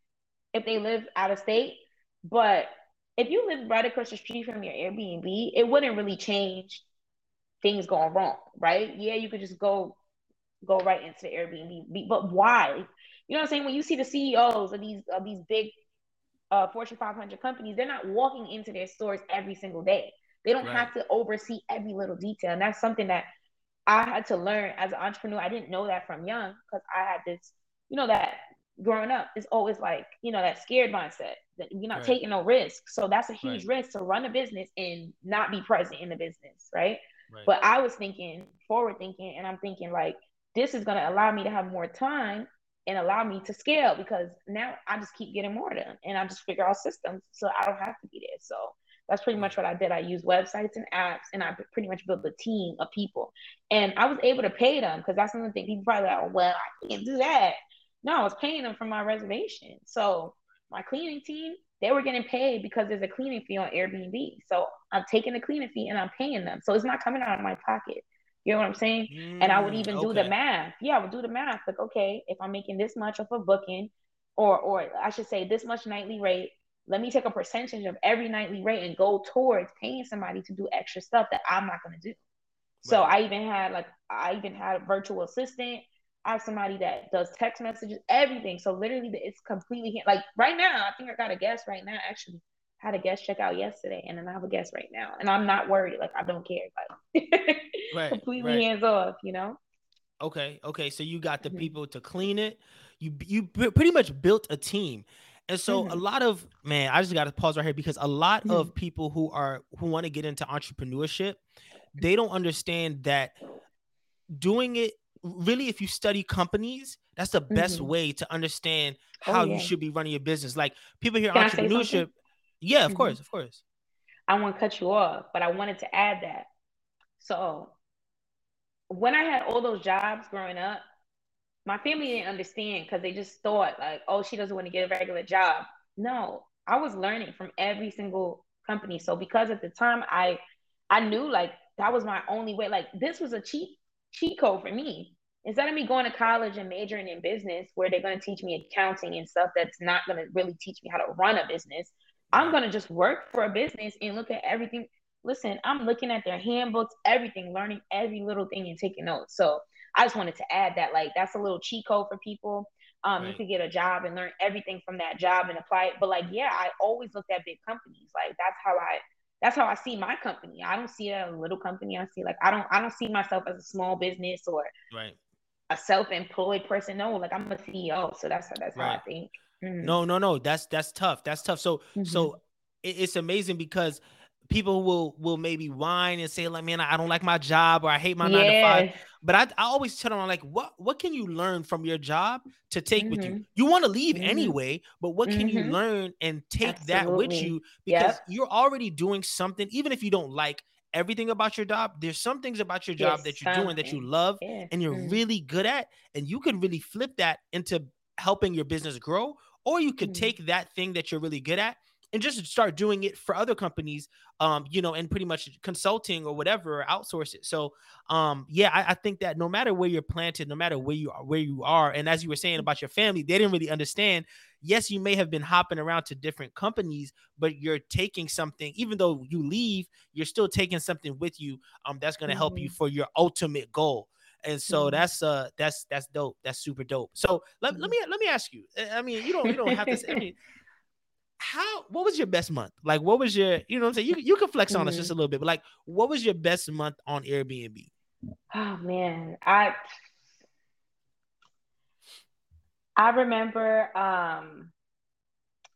if they live out of state. But if you live right across the street from your Airbnb, it wouldn't really change things going wrong, right? Yeah, you could just go go right into the Airbnb. But why? You know what I'm saying? When you see the CEOs of these of these big uh, Fortune 500 companies, they're not walking into their stores every single day. They don't right. have to oversee every little detail, and that's something that I had to learn as an entrepreneur. I didn't know that from young because I had this, you know, that growing up is always like, you know, that scared mindset you're not right. taking no risk. So that's a huge right. risk to run a business and not be present in the business, right? right? But I was thinking forward thinking, and I'm thinking like, this is going to allow me to have more time and allow me to scale because now I just keep getting more done and I just figure out systems so I don't have to be there. So that's pretty much what I did. I used websites and apps, and I pretty much built a team of people. And I was able to pay them because that's another thing. People probably like, oh, well, I can't do that. No, I was paying them from my reservation. So my cleaning team, they were getting paid because there's a cleaning fee on Airbnb. So I'm taking the cleaning fee and I'm paying them. So it's not coming out of my pocket. You know what I'm saying? Mm, and I would even okay. do the math. Yeah, I would do the math. Like, okay, if I'm making this much of a booking, or or I should say this much nightly rate, let me take a percentage of every nightly rate and go towards paying somebody to do extra stuff that I'm not going to do. Right. So I even had like I even had a virtual assistant. I have somebody that does text messages, everything. So literally, it's completely like right now. I think I got a guest right now. Actually, had a guest check out yesterday, and then I have a guest right now, and I'm not worried. Like I don't care. Like (laughs) right, completely right. hands off. You know. Okay, okay. So you got the mm-hmm. people to clean it. You you pretty much built a team. And so mm-hmm. a lot of man, I just got to pause right here because a lot mm-hmm. of people who are who want to get into entrepreneurship, they don't understand that doing it really if you study companies, that's the best mm-hmm. way to understand oh, how oh, yeah. you should be running your business. Like people hear Can entrepreneurship. Yeah, of mm-hmm. course, of course. I want to cut you off, but I wanted to add that. So when I had all those jobs growing up, my family didn't understand because they just thought like, oh, she doesn't want to get a regular job. No, I was learning from every single company. So because at the time I I knew like that was my only way. Like this was a cheat cheat code for me. Instead of me going to college and majoring in business, where they're going to teach me accounting and stuff that's not going to really teach me how to run a business, I'm going to just work for a business and look at everything. Listen, I'm looking at their handbooks, everything, learning every little thing and taking notes. So I just wanted to add that, like, that's a little cheat code for people. Um, right. You could get a job and learn everything from that job and apply it. But like, yeah, I always looked at big companies. Like that's how I that's how I see my company. I don't see a little company. I see like I don't I don't see myself as a small business or right a self-employed person. No, like I'm a CEO. So that's how that's right. how I think. Mm-hmm. No, no, no. That's that's tough. That's tough. So mm-hmm. so it, it's amazing because people will will maybe whine and say like man i don't like my job or i hate my yeah. nine to five but I, I always tell them like what what can you learn from your job to take mm-hmm. with you mm-hmm. you want to leave mm-hmm. anyway but what can mm-hmm. you learn and take Absolutely. that with you because yep. you're already doing something even if you don't like everything about your job there's some things about your job that you're something. doing that you love yeah. and you're mm-hmm. really good at and you can really flip that into helping your business grow or you could mm-hmm. take that thing that you're really good at and just start doing it for other companies um you know and pretty much consulting or whatever or outsource it so um yeah I, I, think that no matter where you're planted no matter where you are where you are and as you were saying about your family they didn't really understand yes you may have been hopping around to different companies but you're taking something even though you leave you're still taking something with you um that's going to mm-hmm. help you mm-hmm. for your ultimate goal and so mm-hmm. that's uh that's that's dope that's super dope so let, let mm-hmm. me let me ask you i mean you don't you don't have to i mean (laughs) how what was your best month? Like what was your, you know what I'm saying? You you can flex on mm-hmm. us just a little bit, but like what was your best month on Airbnb? Oh man, I I remember um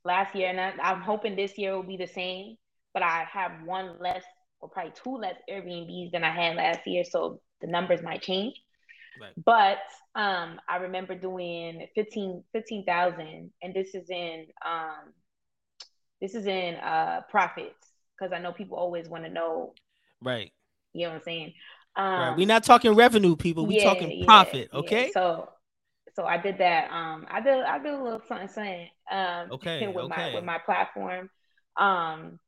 last year, and I, I'm hoping this year will be the same, but I have one less or probably two less Airbnbs than I had last year, so the numbers might change. Right. But um, I remember doing 15 15,000 and this is in um, this is in uh profits because I know people always want to know. Right. You know what I'm saying? Um, right. We're not talking revenue, people. We yeah, talking yeah, profit. Okay. Yeah. So, so I did that. Um, I did I did a little something, something. Um, okay. With okay. my with my platform. Um,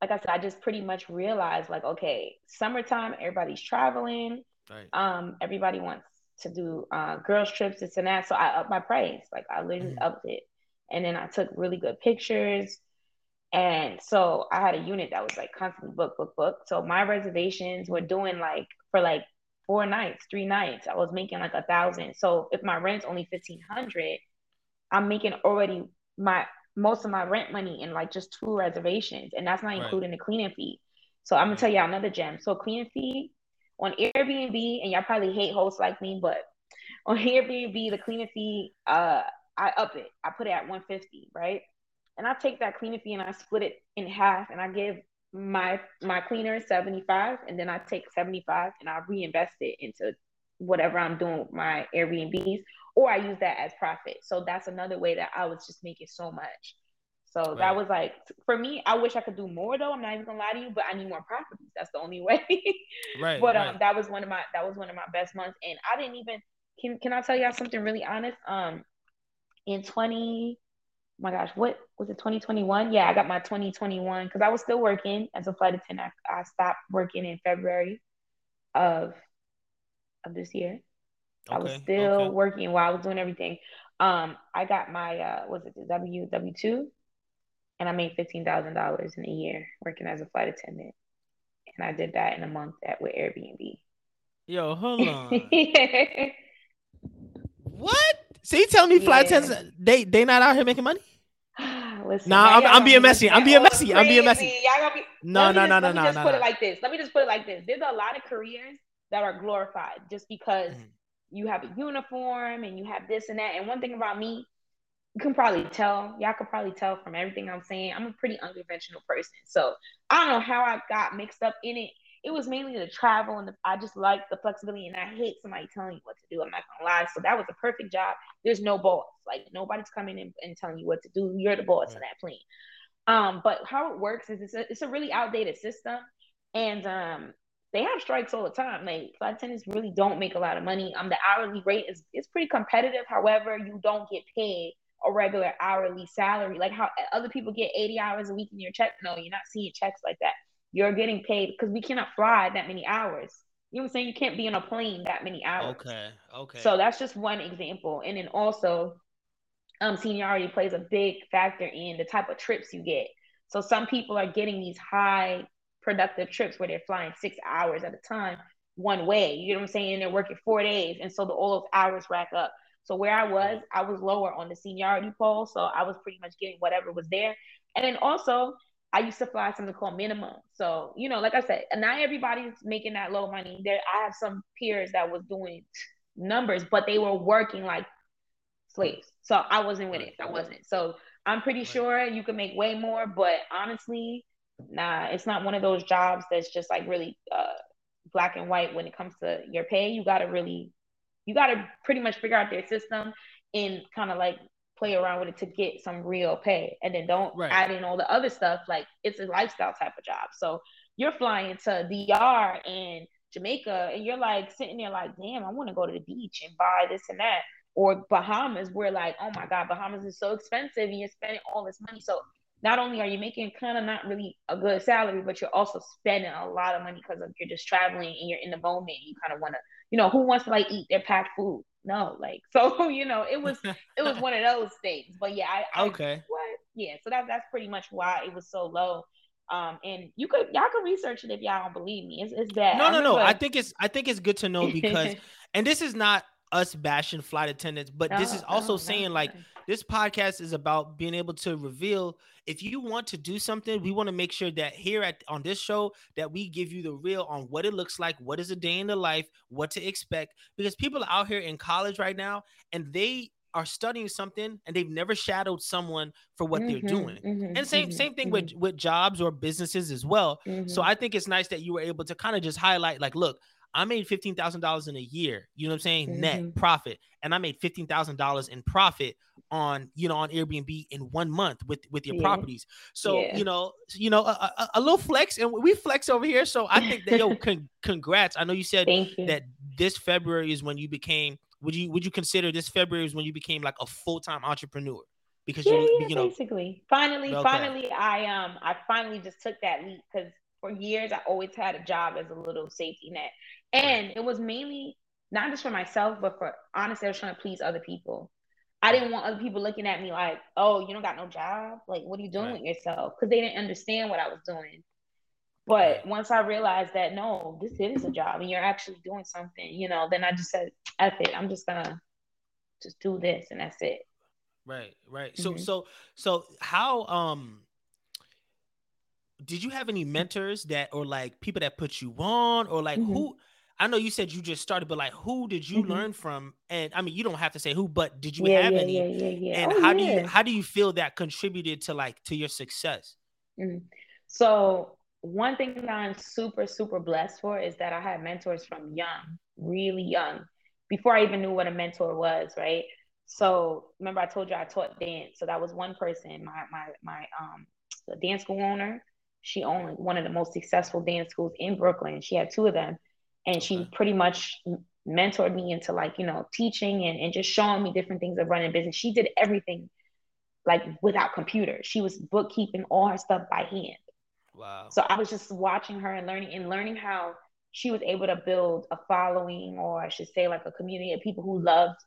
like I said, I just pretty much realized like, okay, summertime, everybody's traveling. Right. Um, everybody wants to do uh girls trips, this and that. So I upped my price. Like I literally mm-hmm. upped it. And then I took really good pictures. And so I had a unit that was like constantly book, book, book. So my reservations were doing like for like four nights, three nights. I was making like a thousand. So if my rent's only fifteen hundred, I'm making already my most of my rent money in like just two reservations, and that's not right. including the cleaning fee. So I'm gonna tell y'all another gem. So cleaning fee on Airbnb, and y'all probably hate hosts like me, but on (laughs) Airbnb, the cleaning fee, uh, I up it. I put it at 150, right? And I take that cleaning fee and I split it in half and I give my my cleaner 75 and then I take 75 and I reinvest it into whatever I'm doing with my Airbnbs or I use that as profit. So that's another way that I was just making so much. So right. that was like for me, I wish I could do more though. I'm not even gonna lie to you, but I need more properties. That's the only (laughs) way. right. But um right. that was one of my that was one of my best months. And I didn't even can can I tell y'all something really honest? Um in 20 my gosh, what was it 2021? Yeah, I got my 2021 because I was still working as a flight attendant. I, I stopped working in February of of this year. Okay, I was still okay. working while I was doing everything. Um, I got my uh was it the W W two and I made fifteen thousand dollars in a year working as a flight attendant. And I did that in a month at with Airbnb. Yo, hold (laughs) on. what? So you telling me flight yeah. attendants they they not out here making money? (sighs) Listen, nah, I'm, I'm being messy. I'm being messy. Crazy. I'm being messy. Be, no, no, no, no, no. Let me just no, put no. it like this. Let me just put it like this. There's a lot of careers that are glorified just because mm-hmm. you have a uniform and you have this and that. And one thing about me, you can probably tell, y'all could probably tell from everything I'm saying, I'm a pretty unconventional person. So I don't know how I got mixed up in it. It was mainly the travel and the, I just like the flexibility and I hate somebody telling you what to do. I'm not gonna lie. So that was a perfect job. There's no boss. Like nobody's coming in and telling you what to do. You're the boss of that plane. Um, but how it works is it's a, it's a really outdated system. And um, they have strikes all the time. Like flight attendants really don't make a lot of money. Um, the hourly rate is is pretty competitive. However, you don't get paid a regular hourly salary like how other people get 80 hours a week in your check. No, you're not seeing checks like that. You're getting paid because we cannot fly that many hours. You know what I'm saying? You can't be on a plane that many hours. Okay. Okay. So that's just one example. And then also, um, seniority plays a big factor in the type of trips you get. So some people are getting these high productive trips where they're flying six hours at a time one way. You know what I'm saying? And They're working four days. And so the, all those hours rack up. So where I was, I was lower on the seniority pole. So I was pretty much getting whatever was there. And then also, I used to fly something called minimum. So, you know, like I said, not everybody's making that low money. There I have some peers that was doing numbers, but they were working like slaves. So I wasn't with it. I wasn't. So I'm pretty sure you can make way more, but honestly, nah, it's not one of those jobs that's just like really uh, black and white when it comes to your pay. You got to really, you got to pretty much figure out their system and kind of like play around with it to get some real pay. And then don't right. add in all the other stuff. Like it's a lifestyle type of job. So you're flying to DR and Jamaica and you're like sitting there like, damn, I want to go to the beach and buy this and that. Or Bahamas, where like, oh my God, Bahamas is so expensive and you're spending all this money. So not only are you making kind of not really a good salary, but you're also spending a lot of money because of you're just traveling and you're in the moment. you kind of want to, you know, who wants to like eat their packed food? No, like (laughs) so, you know, it was (laughs) it was one of those things. But yeah, I, I okay. What? Yeah, so that that's pretty much why it was so low. Um, and you could y'all can research it if y'all don't believe me. It's it's bad. No, no, no. I think it's I think it's good to know because, (laughs) and this is not us bashing flight attendants, but no, this is also no, saying no, like this podcast is about being able to reveal if you want to do something, we want to make sure that here at on this show that we give you the real on what it looks like, what is a day in the life, what to expect because people are out here in college right now and they are studying something and they've never shadowed someone for what mm-hmm, they're doing. Mm-hmm, and same mm-hmm, same thing with mm-hmm. with jobs or businesses as well. So mm-hmm. I think it's nice that you were able to kind of just highlight like look, I made fifteen thousand dollars in a year. You know what I'm saying? Mm-hmm. Net profit, and I made fifteen thousand dollars in profit on you know on Airbnb in one month with with your yeah. properties. So yeah. you know you know a, a, a, little flex, and we flex over here. So I think that yo, (laughs) con- congrats. I know you said you. that this February is when you became. Would you would you consider this February is when you became like a full time entrepreneur? Because yeah, you, you know basically finally okay. finally I um I finally just took that leap because for years I always had a job as a little safety net and it was mainly not just for myself, but for honestly, I was trying to please other people. I didn't want other people looking at me like, oh, you don't got no job. Like, what are you doing right. with yourself? Because they didn't understand what I was doing. But right. once I realized that no, this is a job and you're actually doing something, you know, then I just said, F it. I'm just gonna just do this and that's it. Right, right. Mm-hmm. So so so how um did you have any mentors that or like people that put you on or like mm-hmm. who I know you said you just started, but like, who did you mm-hmm. learn from? And I mean, you don't have to say who, but did you yeah, have yeah, any? Yeah. And oh, how do you how do you feel that contributed to like to your success? Mm-hmm. So one thing that I'm super super blessed for is that I had mentors from young, really young, before I even knew what a mentor was. Right. So remember, I told you I taught dance. So that was one person. My my my um dance school owner. She owned one of the most successful dance schools in Brooklyn. She had two of them and okay. she pretty much mentored me into like you know teaching and, and just showing me different things of running business. She did everything like without computers she was bookkeeping all her stuff by hand. Wow. So i was just watching her and learning and learning how she was able to build a following or i should say like a community of people who loved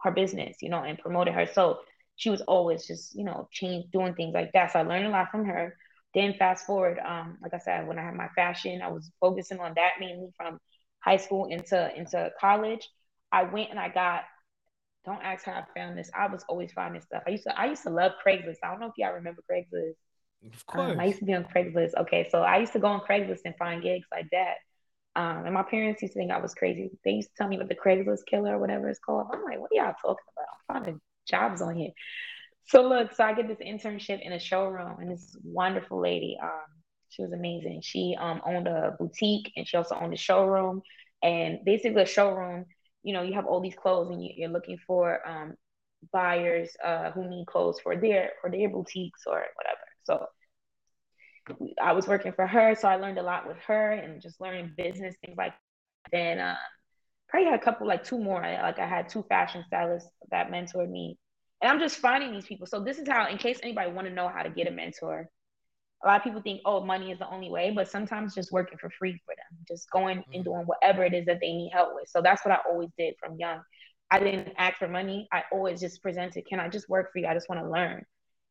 her business you know and promoted her. So she was always just you know change doing things like that. So i learned a lot from her. Then fast forward um like i said when i had my fashion i was focusing on that mainly from high school into into college, I went and I got. Don't ask how I found this. I was always finding stuff. I used to I used to love Craigslist. I don't know if y'all remember Craigslist. Of course. Um, I used to be on Craigslist. Okay, so I used to go on Craigslist and find gigs like that. Um, and my parents used to think I was crazy. They used to tell me about the Craigslist killer or whatever it's called. I'm like, what are y'all talking about? I'm finding jobs on here. So look, so I get this internship in a showroom, and this wonderful lady, um, she was amazing. She um owned a boutique, and she also owned a showroom. And basically, a showroom, you know, you have all these clothes, and you, are looking for um buyers uh who need clothes for their for their boutiques or whatever. So I was working for her, so I learned a lot with her and just learning business things like. That. Then uh, probably had a couple, like two more. Like I had two fashion stylists that mentored me, and I'm just finding these people. So this is how, in case anybody want to know how to get a mentor, a lot of people think, oh, money is the only way, but sometimes just working for free for them, just going mm-hmm. and doing whatever it is that they need help with. So that's what I always did from young. I didn't ask for money. I always just presented, can I just work for you? I just want to learn.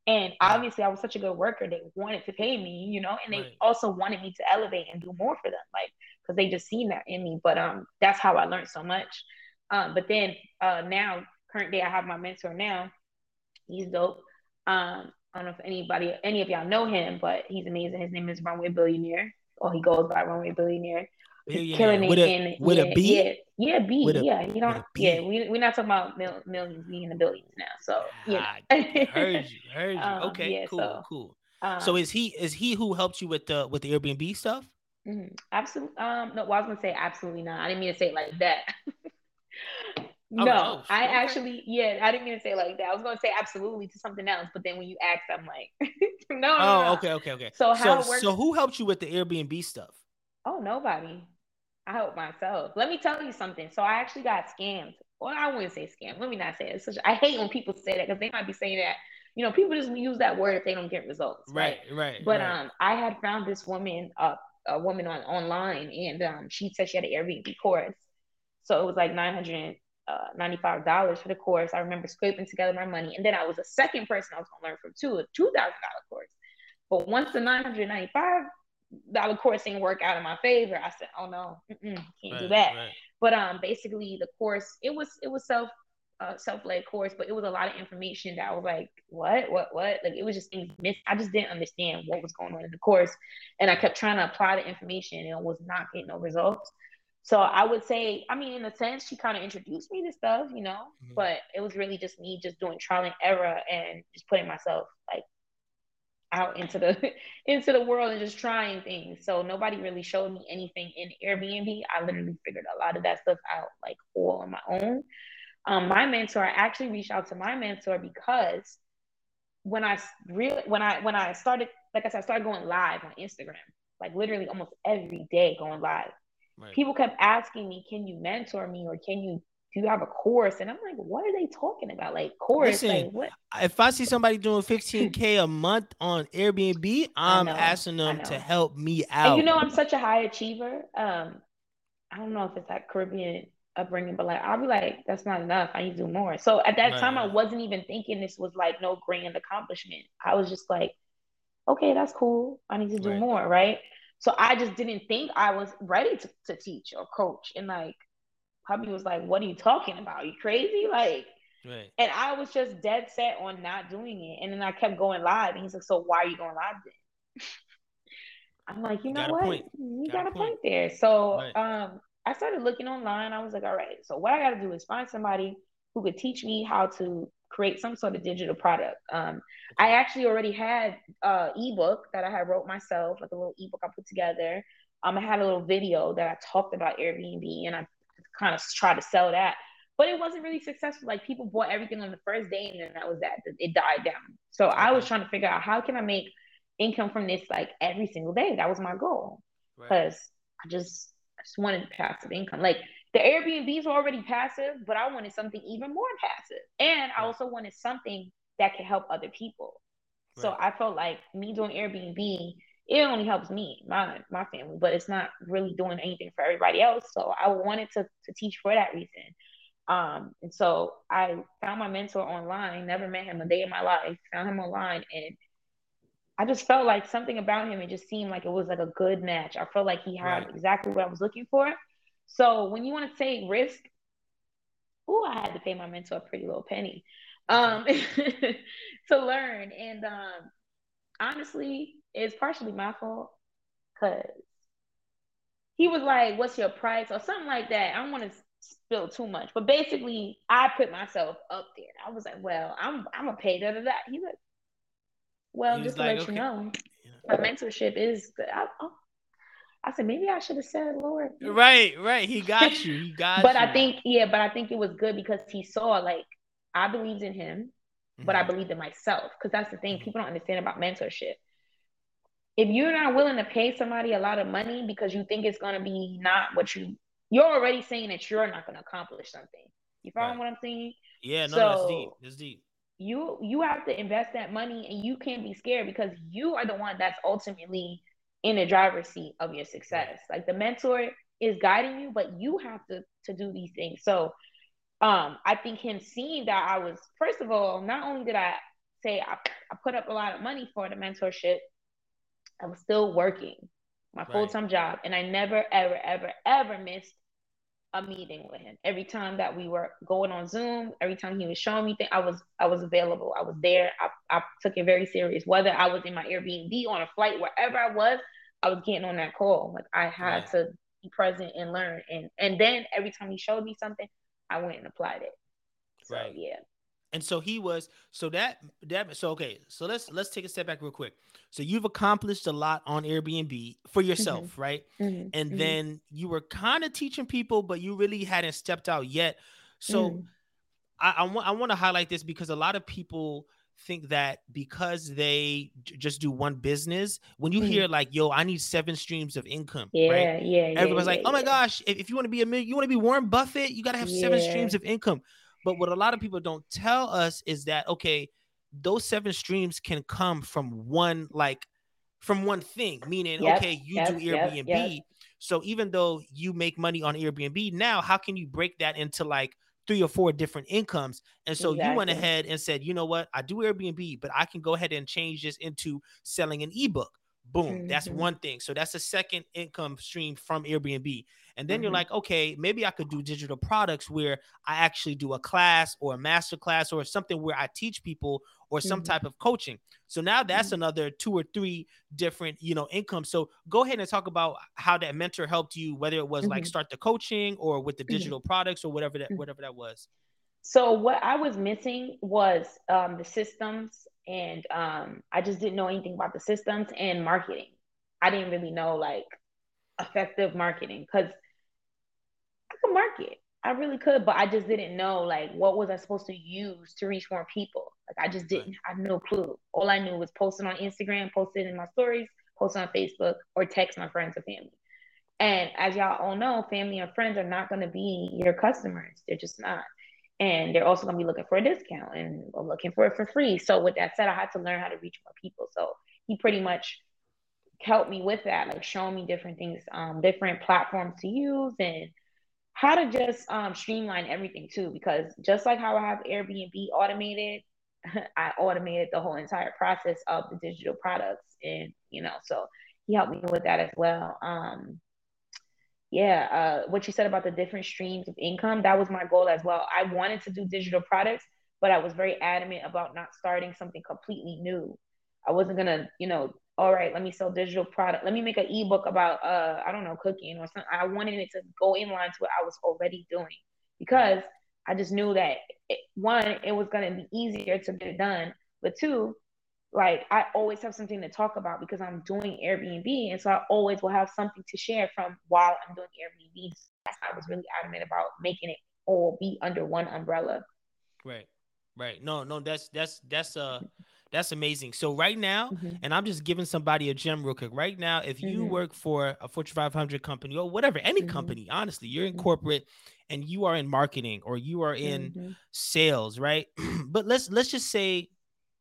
And obviously, I was such a good worker. They wanted to pay me, you know, and they right. also wanted me to elevate and do more for them, like because they just seen that in me. But um, that's how I learned so much. Um, but then uh, now, current day, I have my mentor now. He's dope. Um, I don't know if anybody, any of y'all know him, but he's amazing. His name is Runway Billionaire, or he goes by Runway Billionaire. He's killing it with a, in, with yeah, a B. Yeah, yeah, B. A, yeah, you know, yeah. We we're not talking about mil- millions, being in the billions now. So yeah, I (laughs) heard you, heard you. Um, okay, yeah, cool, so, cool. Um, so is he is he who helped you with the with the Airbnb stuff? Mm-hmm. Absolutely. Um, no, well, I was gonna say absolutely not. I didn't mean to say it like that. (laughs) Oh, no, oh, I okay. actually, yeah, I didn't mean to say like that. I was going to say absolutely to something else, but then when you asked, I'm like, (laughs) no. Oh, no. okay, okay, okay. So how so, so who helped you with the Airbnb stuff? Oh, nobody. I helped myself. Let me tell you something. So I actually got scammed. Well, I wouldn't say scam. Let me not say it. Such, I hate when people say that because they might be saying that. You know, people just use that word if they don't get results. Right, right. right but right. um, I had found this woman, uh, a woman on online, and um, she said she had an Airbnb course. So it was like nine hundred uh, $95 for the course. I remember scraping together my money. And then I was a second person I was going to learn from too, a $2,000 course. But once the $995 course didn't work out in my favor, I said, oh no, can't right, do that. Right. But um, basically the course, it was, it was self, uh, self-led course, but it was a lot of information that I was like, what, what, what? Like it was just things missed. I just didn't understand what was going on in the course. And I kept trying to apply the information and it was not getting no results. So I would say, I mean, in a sense, she kind of introduced me to stuff, you know, mm-hmm. but it was really just me just doing trial and error and just putting myself like out into the (laughs) into the world and just trying things. So nobody really showed me anything in Airbnb. I literally figured a lot of that stuff out like all on my own. Um, my mentor, I actually reached out to my mentor because when I really when I when I started, like I said, I started going live on Instagram, like literally almost every day going live Right. People kept asking me, "Can you mentor me?" or "Can you do you have a course?" And I'm like, "What are they talking about? Like course? Listen, like, what?" If I see somebody doing 15k a month on Airbnb, (laughs) I'm know, asking them to help me out. And you know, I'm such a high achiever. Um, I don't know if it's that Caribbean upbringing, but like I'll be like, that's not enough. I need to do more. So at that right. time, I wasn't even thinking this was like no grand accomplishment. I was just like, okay, that's cool. I need to do right. more, right? So I just didn't think I was ready to, to teach or coach. And like, hubby was like, What are you talking about? You crazy? Like, right. and I was just dead set on not doing it. And then I kept going live. And he's like, So why are you going live then? (laughs) I'm like, you know what? Point. You got, got a point. point there. So right. um, I started looking online. I was like, all right, so what I got to do is find somebody who could teach me how to create some sort of digital product. Um, I actually already had a ebook that I had wrote myself, like a little ebook I put together. Um, I had a little video that I talked about Airbnb, and I kind of tried to sell that, but it wasn't really successful. Like people bought everything on the first day, and then that was that. It died down. So I was trying to figure out how can I make income from this like every single day. That was my goal because right. I just I just wanted passive income. Like the Airbnbs were already passive, but I wanted something even more passive. And I also wanted something that could help other people. Right. So I felt like me doing Airbnb, it only helps me, my my family, but it's not really doing anything for everybody else. So I wanted to to teach for that reason. Um, and so I found my mentor online, never met him a day in my life, found him online and I just felt like something about him, it just seemed like it was like a good match. I felt like he had right. exactly what I was looking for. So when you want to take risk, oh, I had to pay my mentor a pretty little penny um, (laughs) to learn. And um, honestly, it's partially my fault because he was like, "What's your price?" or something like that. I don't want to spill too much, but basically, I put myself up there. I was like, "Well, I'm I'm a pay da da da." He was like, "Well, just to like, let okay. you know, my mentorship is." I. I said maybe I should have said Lord. Right, right. He got (laughs) you. He got but you. I think yeah, but I think it was good because he saw like I believed in him, mm-hmm. but I mm-hmm. believed in myself. Because that's the thing mm-hmm. people don't understand about mentorship if you're not willing to pay somebody a lot of money because you think it's going to be not what you you're already saying that you're not going to accomplish something you follow right. what i'm saying yeah no so that's deep that's deep you you have to invest that money and you can't be scared because you are the one that's ultimately in the driver's seat of your success. Like the mentor is guiding you but you have to to do these things. So um i think him seeing that i was first of all not only did i say I, I put up a lot of money for the mentorship I was still working my right. full time job, and I never, ever, ever, ever missed a meeting with him. Every time that we were going on Zoom, every time he was showing me things, I was I was available. I was there. I, I took it very serious. Whether I was in my Airbnb on a flight, wherever I was, I was getting on that call. Like I had right. to be present and learn. And and then every time he showed me something, I went and applied it. So, right. Yeah. And so he was so that that so okay so let's let's take a step back real quick. So you've accomplished a lot on Airbnb for yourself, mm-hmm. right? Mm-hmm. And mm-hmm. then you were kind of teaching people, but you really hadn't stepped out yet. So mm. I, I want I want to highlight this because a lot of people think that because they j- just do one business, when you mm. hear like, "Yo, I need seven streams of income," yeah, right? yeah, everybody's yeah, like, "Oh my gosh, if, if you want to be a million, you want to be Warren Buffett, you got to have seven streams of income." But what a lot of people don't tell us is that okay, those seven streams can come from one like from one thing, meaning yep, okay, you do Airbnb. So even though you make money on Airbnb now, how can you break that into like three or four different incomes? And so exactly. you went ahead and said, you know what, I do Airbnb, but I can go ahead and change this into selling an ebook. Boom, mm-hmm. that's one thing. So that's a second income stream from Airbnb. And then mm-hmm. you're like, okay, maybe I could do digital products where I actually do a class or a master class or something where I teach people or some mm-hmm. type of coaching. So now that's mm-hmm. another two or three different, you know, income. So go ahead and talk about how that mentor helped you, whether it was like mm-hmm. start the coaching or with the mm-hmm. digital products or whatever that whatever that was. So what I was missing was um, the systems, and um, I just didn't know anything about the systems and marketing. I didn't really know like effective marketing because I could market. I really could, but I just didn't know like what was I supposed to use to reach more people. Like I just didn't. I had no clue. All I knew was posting on Instagram, posting in my stories, posting on Facebook, or text my friends or family. And as y'all all know, family and friends are not going to be your customers. They're just not. And they're also going to be looking for a discount and looking for it for free. So with that said, I had to learn how to reach more people. So he pretty much helped me with that, like showing me different things, um, different platforms to use and how to just um, streamline everything too. Because just like how I have Airbnb automated, (laughs) I automated the whole entire process of the digital products. And, you know, so he helped me with that as well. Um, yeah, uh, what you said about the different streams of income, that was my goal as well. I wanted to do digital products, but I was very adamant about not starting something completely new. I wasn't gonna, you know, all right, let me sell digital product. Let me make an ebook about uh, I don't know, cooking or something. I wanted it to go in line to what I was already doing because I just knew that it, one, it was gonna be easier to get done, but two, like I always have something to talk about because I'm doing Airbnb, and so I always will have something to share from while I'm doing Airbnb. That's I was really adamant about making it all be under one umbrella. Right, right. No, no, that's that's that's uh that's amazing. So right now, mm-hmm. and I'm just giving somebody a gem real quick. Right now, if you mm-hmm. work for a Fortune 500 company or whatever, any mm-hmm. company, honestly, you're in mm-hmm. corporate and you are in marketing or you are in mm-hmm. sales, right? (clears throat) but let's let's just say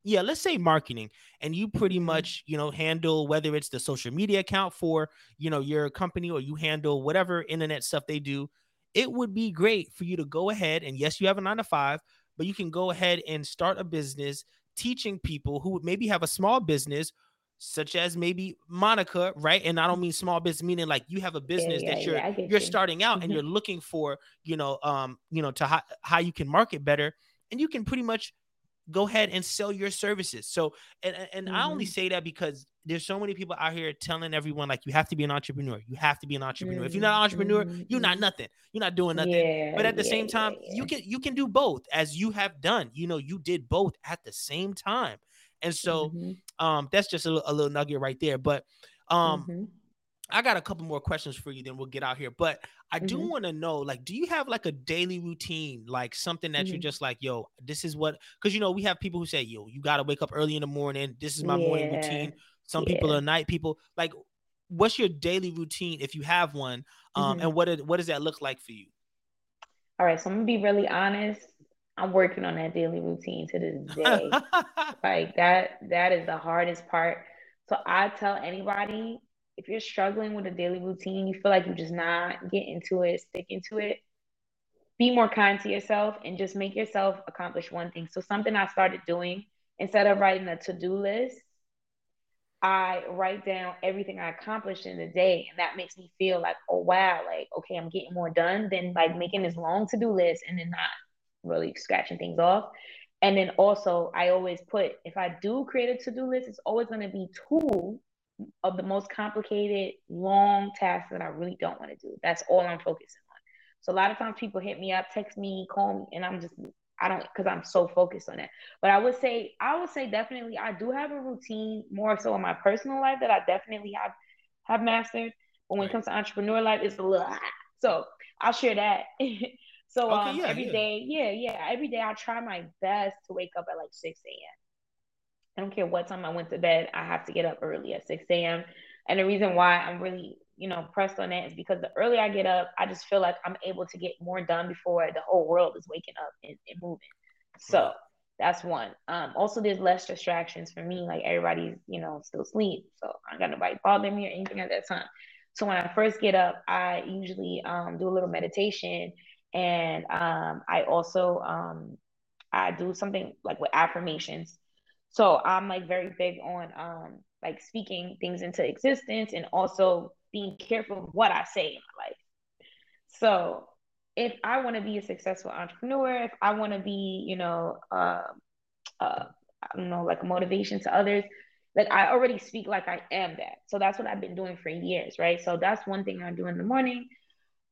yeah, let's say marketing, and you pretty mm-hmm. much, you know, handle whether it's the social media account for, you know, your company or you handle whatever internet stuff they do. It would be great for you to go ahead and yes, you have a nine to five, but you can go ahead and start a business teaching people who maybe have a small business such as maybe Monica, right? And I don't mean small business, meaning like you have a business yeah, yeah, that you're yeah, you're you. starting out mm-hmm. and you're looking for, you know, um, you know, to how, how you can market better, and you can pretty much go ahead and sell your services. So, and and mm-hmm. I only mm-hmm. say that because there's so many people out here telling everyone like you have to be an entrepreneur. You have to be an entrepreneur. Mm-hmm. If you're not an entrepreneur, mm-hmm. you're not mm-hmm. nothing. You're not doing nothing. Yeah, but at the yeah, same time, yeah, you can you can do both as you have done. You know, you did both at the same time. And so mm-hmm. um that's just a, a, little nugget right there. But um. I got a couple more questions for you, then we'll get out here. But I do mm-hmm. want to know, like, do you have like a daily routine, like something that mm-hmm. you're just like, yo, this is what? Because you know we have people who say, yo, you got to wake up early in the morning. This is my yeah. morning routine. Some yeah. people are night people. Like, what's your daily routine if you have one? Um, mm-hmm. and what it, what does that look like for you? All right, so I'm gonna be really honest. I'm working on that daily routine to this day. (laughs) like that, that is the hardest part. So I tell anybody if you're struggling with a daily routine, you feel like you're just not getting to it, sticking to it, be more kind to yourself and just make yourself accomplish one thing. So something I started doing instead of writing a to-do list, I write down everything I accomplished in the day. And that makes me feel like, oh wow, like okay, I'm getting more done than like making this long to-do list and then not really scratching things off. And then also I always put if I do create a to-do list, it's always going to be two of the most complicated, long tasks that I really don't want to do. That's all I'm focusing on. So a lot of times people hit me up, text me, call me, and I'm just I don't because I'm so focused on that. But I would say I would say definitely I do have a routine more so in my personal life that I definitely have have mastered. But when it comes to entrepreneur life, it's a little so I'll share that. (laughs) so okay, um, yeah, every yeah. day, yeah, yeah, every day I try my best to wake up at like 6 a.m. I don't care what time I went to bed, I have to get up early at 6 a.m. And the reason why I'm really, you know, pressed on that is because the earlier I get up, I just feel like I'm able to get more done before the whole world is waking up and, and moving. So that's one. Um, also, there's less distractions for me. Like everybody's, you know, still asleep. So I got nobody bothering me or anything at that time. So when I first get up, I usually um, do a little meditation. And um, I also um, I do something like with affirmations. So I'm like very big on um like speaking things into existence and also being careful of what I say in my life. So if I want to be a successful entrepreneur, if I want to be, you know, uh, uh, I don't know, like a motivation to others, like I already speak like I am that. So that's what I've been doing for years, right? So that's one thing I do in the morning.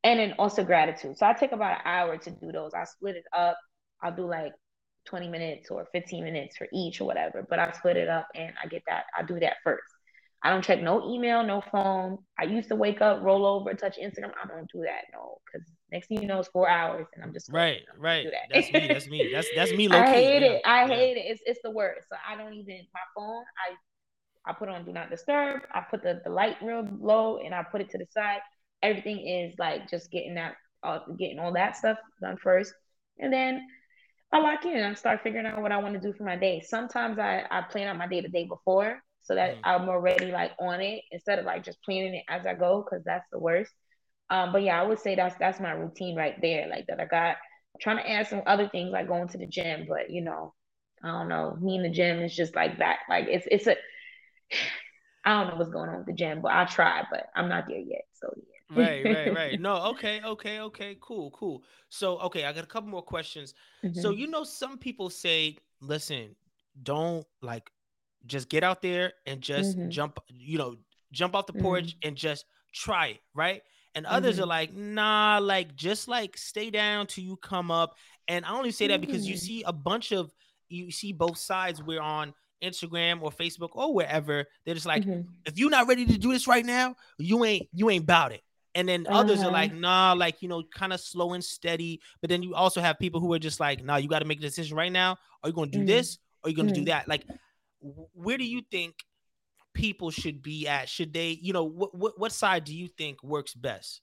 And then also gratitude. So I take about an hour to do those. I split it up. I'll do like 20 minutes or 15 minutes for each or whatever. But I split it up and I get that, I do that first. I don't check no email, no phone. I used to wake up, roll over, touch Instagram. I don't do that, no, because next thing you know, it's four hours, and I'm just right, right. That. That's me. That's me. That's that's me. (laughs) I hate it. I yeah. hate it. It's it's the worst. So I don't even my phone. I I put on do not disturb. I put the the light real low, and I put it to the side. Everything is like just getting that, uh, getting all that stuff done first, and then I lock in and start figuring out what I want to do for my day. Sometimes I, I plan out my day the day before so that mm. I'm already like on it instead of like just planning it as I go because that's the worst. Um, but yeah, I would say that's that's my routine right there. Like that I got I'm trying to add some other things like going to the gym, but you know, I don't know. Me in the gym is just like that. Like it's it's a (sighs) I don't know what's going on with the gym, but I try, but I'm not there yet. So yeah right, right, right. (laughs) No, okay, okay, okay, cool, cool. So, okay, I got a couple more questions. Mm-hmm. So, you know, some people say, listen, don't like just get out there and just mm-hmm. jump, you know, jump off the porch mm-hmm. and just try it, right? And others are mm-hmm. like, nah, like just like stay down till you come up. And I only say that because you mm-hmm. see a bunch of you see both sides. We're on Instagram or Facebook or wherever. They're just like, mm-hmm. if you're not ready to do this right now, you ain't you ain't about it. And then uh-huh. others are like, nah, like, you know, kind of slow and steady. But then you also have people who are just like, nah, you got to make a decision right now. Are you going to do mm-hmm. this? Or are you going to mm-hmm. do that? Like, where do you think people should be at? Should they, you know, what, what, what side do you think works best?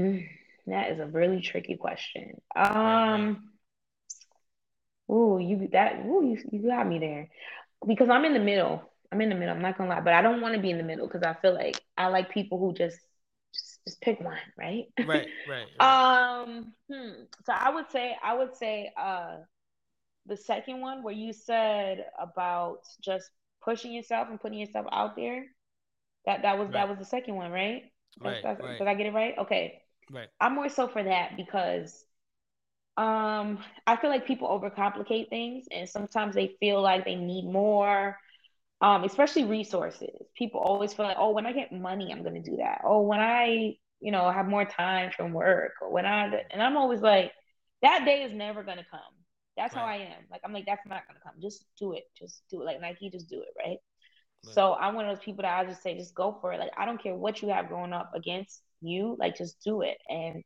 Mm, that is a really tricky question. Um, oh, you that, ooh, you, you got me there because I'm in the middle. I'm in the middle. I'm not gonna lie, but I don't want to be in the middle because I feel like I like people who just just pick one, right? Right, (laughs) right. right. um, hmm. so I would say I would say uh the second one where you said about just pushing yourself and putting yourself out there. That that was right. that was the second one, right? Right, that's, right. Did I get it right? Okay. Right. I'm more so for that because um I feel like people overcomplicate things and sometimes they feel like they need more um, especially resources. People always feel like, oh, when I get money, I'm gonna do that. Oh, when I, you know, have more time from work, or when I, and I'm always like, that day is never gonna come. That's right. how I am. Like I'm like, that's not gonna come. Just do it. Just do it. Like Nike, just do it, right? right? So I'm one of those people that I just say, just go for it. Like I don't care what you have going up against you, like just do it. And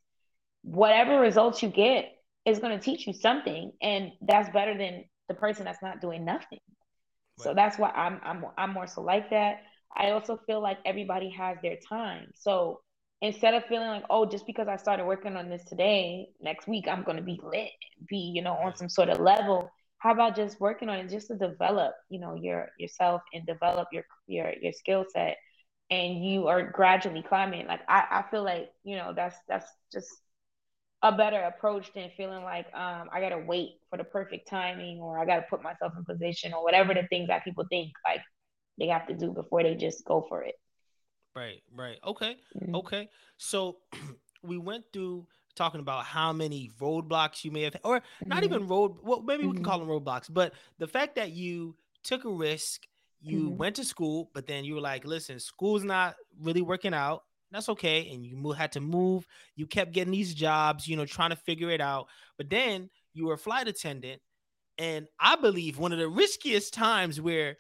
whatever results you get is gonna teach you something. And that's better than the person that's not doing nothing. Right. So that's why I'm I'm I'm more so like that. I also feel like everybody has their time. So instead of feeling like, oh, just because I started working on this today, next week I'm gonna be lit, be, you know, on some sort of level. How about just working on it just to develop, you know, your yourself and develop your your your skill set and you are gradually climbing. Like I, I feel like, you know, that's that's just a better approach than feeling like um, I gotta wait for the perfect timing or I gotta put myself in position or whatever the things that people think like they have to do before they just go for it. Right, right. Okay, mm-hmm. okay. So (clears throat) we went through talking about how many roadblocks you may have, or mm-hmm. not even road. Well, maybe mm-hmm. we can mm-hmm. call them roadblocks, but the fact that you took a risk, you mm-hmm. went to school, but then you were like, "Listen, school's not really working out. That's okay. And you had to move. You kept getting these jobs, you know, trying to figure it out. But then you were a flight attendant. And I believe one of the riskiest times where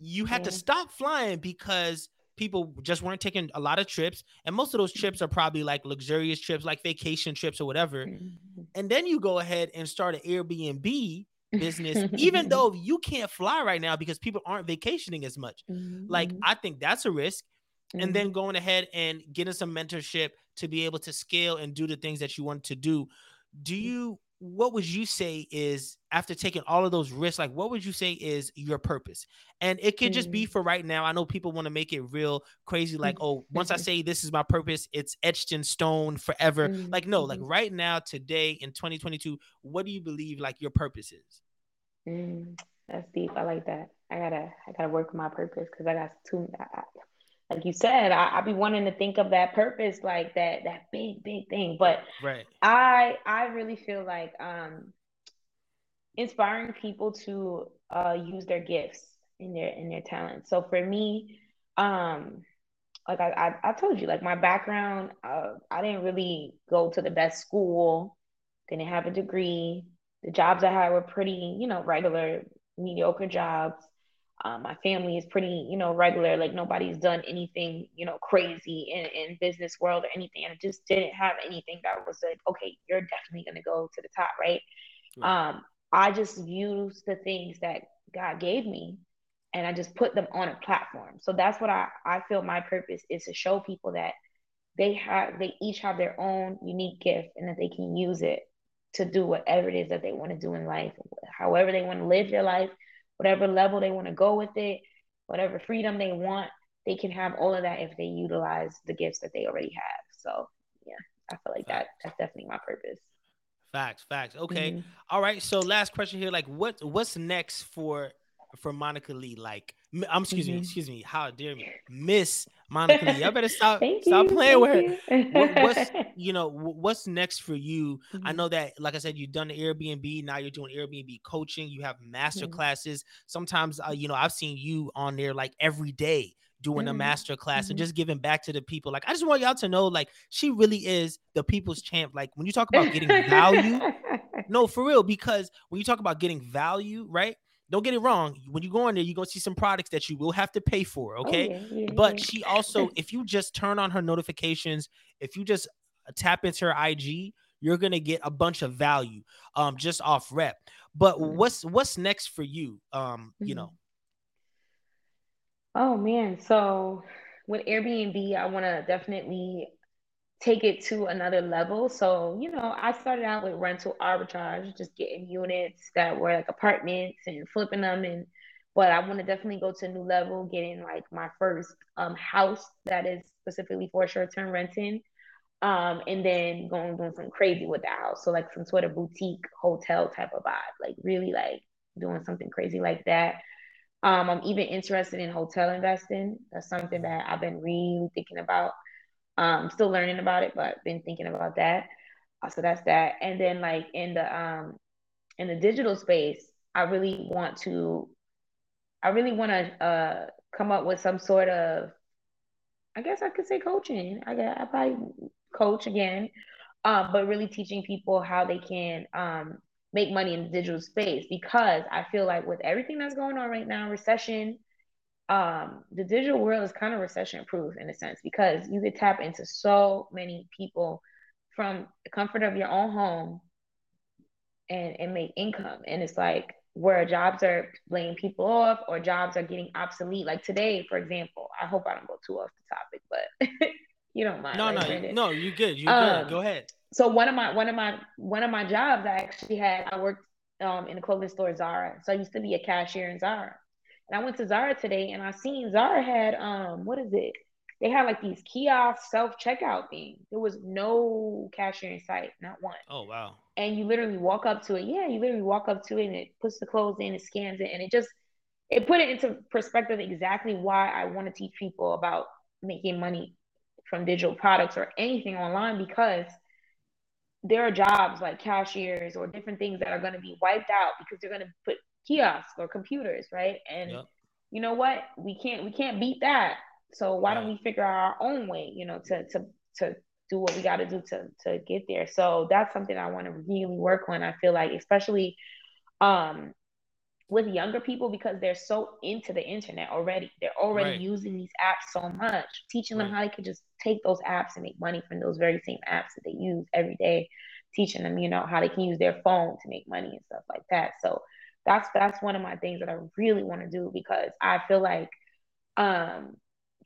you had yeah. to stop flying because people just weren't taking a lot of trips. And most of those trips are probably like luxurious trips, like vacation trips or whatever. Mm-hmm. And then you go ahead and start an Airbnb business, even (laughs) though you can't fly right now because people aren't vacationing as much. Mm-hmm. Like, I think that's a risk mm-hmm. and then mm-hmm. going ahead and getting some mentorship to be able to scale and do the things that you want to do. Do mm-hmm. you what would you say is after taking all of those risks like what would you say is your purpose and it could just be mm. for right now i know people want to make it real crazy like oh once i say this is my purpose it's etched in stone forever mm-hmm. like no like mm-hmm. right now today in 2022 what do you believe like your purpose is mm, that's deep i like that i gotta i gotta work on my purpose because i got too I, like you said, I, I be wanting to think of that purpose like that that big big thing. But right, I I really feel like um inspiring people to uh use their gifts in their in their talent. So for me, um like I, I, I told you, like my background, uh, I didn't really go to the best school, didn't have a degree. The jobs I had were pretty, you know, regular, mediocre jobs. Um, my family is pretty, you know, regular. Like nobody's done anything, you know, crazy in, in business world or anything. And I just didn't have anything that was like, okay, you're definitely gonna go to the top, right? right. Um, I just used the things that God gave me and I just put them on a platform. So that's what I, I feel my purpose is to show people that they have they each have their own unique gift and that they can use it to do whatever it is that they want to do in life, however they want to live their life whatever level they want to go with it, whatever freedom they want, they can have all of that if they utilize the gifts that they already have. So yeah, I feel like that that's definitely my purpose. Facts, facts. Okay. Mm-hmm. All right. So last question here. Like what what's next for for Monica Lee? Like I'm excuse mm-hmm. me, excuse me. How dare me, Miss Monica Lee? I better (laughs) stop stop you, playing with her. What, what's (laughs) you know what's next for you? Mm-hmm. I know that, like I said, you've done the Airbnb. Now you're doing Airbnb coaching. You have master mm-hmm. classes. Sometimes, uh, you know, I've seen you on there like every day doing a mm-hmm. master class and mm-hmm. just giving back to the people. Like I just want y'all to know, like she really is the people's champ. Like when you talk about getting value, (laughs) no, for real, because when you talk about getting value, right? Don't get it wrong. When you go in there, you're gonna see some products that you will have to pay for. Oh, okay. Oh, yeah, yeah, but yeah. she also, (laughs) if you just turn on her notifications, if you just uh, tap into her IG, you're gonna get a bunch of value um just off rep. But mm-hmm. what's what's next for you? Um, you know. Oh man. So with Airbnb, I want to definitely take it to another level. So, you know, I started out with rental arbitrage, just getting units that were like apartments and flipping them and but I want to definitely go to a new level, getting like my first um house that is specifically for short-term renting. Um, and then going doing something crazy with the house. So like some sort of boutique hotel type of vibe, like really like doing something crazy like that. Um, I'm even interested in hotel investing. That's something that I've been really thinking about. Um, still learning about it, but been thinking about that. Uh, so that's that. And then like in the um in the digital space, I really want to I really want to uh, come up with some sort of, I guess I could say coaching. I got I probably coach again, um, but really teaching people how they can um, make money in the digital space because I feel like with everything that's going on right now, recession, um, the digital world is kind of recession proof in a sense because you could tap into so many people from the comfort of your own home and, and make income. And it's like where jobs are laying people off or jobs are getting obsolete. Like today, for example, I hope I don't go too off the topic, but (laughs) you don't mind. No, right, no, no, you good. You um, good. Go ahead. So one of my one of my one of my jobs I actually had, I worked um, in a clothing store, Zara. So I used to be a cashier in Zara. And I went to Zara today and I seen Zara had um what is it? They had like these kiosk self checkout thing. There was no cashier in sight, not one. Oh wow. And you literally walk up to it. Yeah, you literally walk up to it and it puts the clothes in, it scans it, and it just it put it into perspective exactly why I want to teach people about making money from digital products or anything online because there are jobs like cashiers or different things that are going to be wiped out because they're going to put kiosks or computers, right? And yep. you know what? We can't we can't beat that. So why don't we figure out our own way, you know, to to to do what we got to do to to get there. So that's something I want to really work on. I feel like, especially um, with younger people, because they're so into the internet already. They're already right. using these apps so much. Teaching them right. how they could just take those apps and make money from those very same apps that they use every day. Teaching them, you know, how they can use their phone to make money and stuff like that. So that's that's one of my things that I really want to do because I feel like um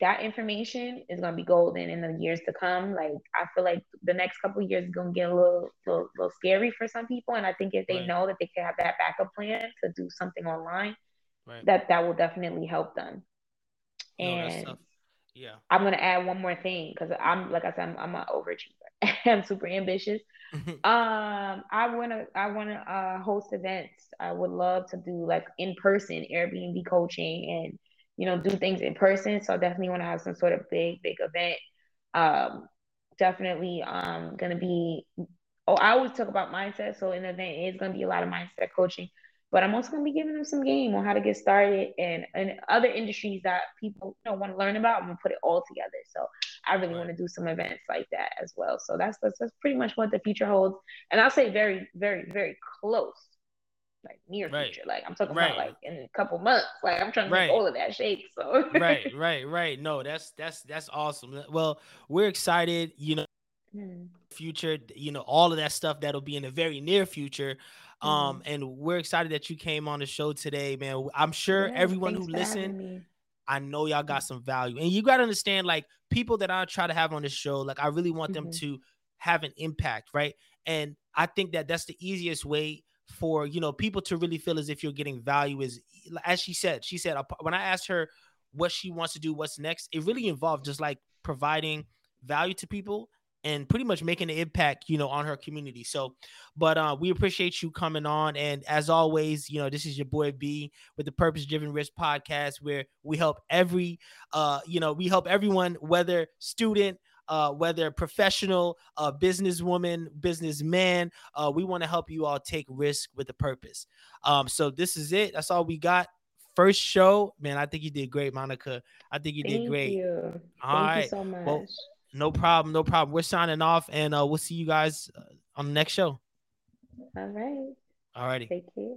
that information is gonna be golden in the years to come. Like I feel like the next couple years is gonna get a little, little, little scary for some people, and I think if they right. know that they can have that backup plan to do something online, right. that that will definitely help them. And yeah, I'm gonna add one more thing because I'm like I said, I'm, I'm an overachiever. (laughs) I'm super ambitious. Um, I wanna I wanna uh, host events. I would love to do like in person Airbnb coaching and you know do things in person. So I definitely want to have some sort of big big event. Um, definitely um gonna be. Oh, I always talk about mindset. So the event, it's gonna be a lot of mindset coaching but I'm also going to be giving them some game on how to get started and, and other industries that people you know, want to learn about. I'm going to put it all together. So I really right. want to do some events like that as well. So that's, that's, that's pretty much what the future holds. And I'll say very, very, very close, like near right. future. Like I'm talking right. about like in a couple months. Like I'm trying to make all of that shape. So right, (laughs) right, right. No, that's, that's, that's awesome. Well, we're excited, you know, hmm. future, you know, all of that stuff that'll be in the very near future. Um, mm-hmm. and we're excited that you came on the show today, man. I'm sure yeah, everyone who listened, I know y'all got some value. And you got to understand, like, people that I try to have on the show, like, I really want mm-hmm. them to have an impact, right? And I think that that's the easiest way for you know people to really feel as if you're getting value is as she said she said when i asked her what she wants to do what's next it really involved just like providing value to people and pretty much making an impact, you know, on her community. So, but uh, we appreciate you coming on. And as always, you know, this is your boy B with the Purpose Driven Risk podcast, where we help every, uh, you know, we help everyone, whether student, uh, whether professional, uh, businesswoman, businessman, uh, we want to help you all take risk with a purpose. Um, so this is it. That's all we got. First show, man. I think you did great, Monica. I think you Thank did great. You. All Thank right. you so much. Well, no problem. No problem. We're signing off and uh, we'll see you guys uh, on the next show. All right. All righty. Take care.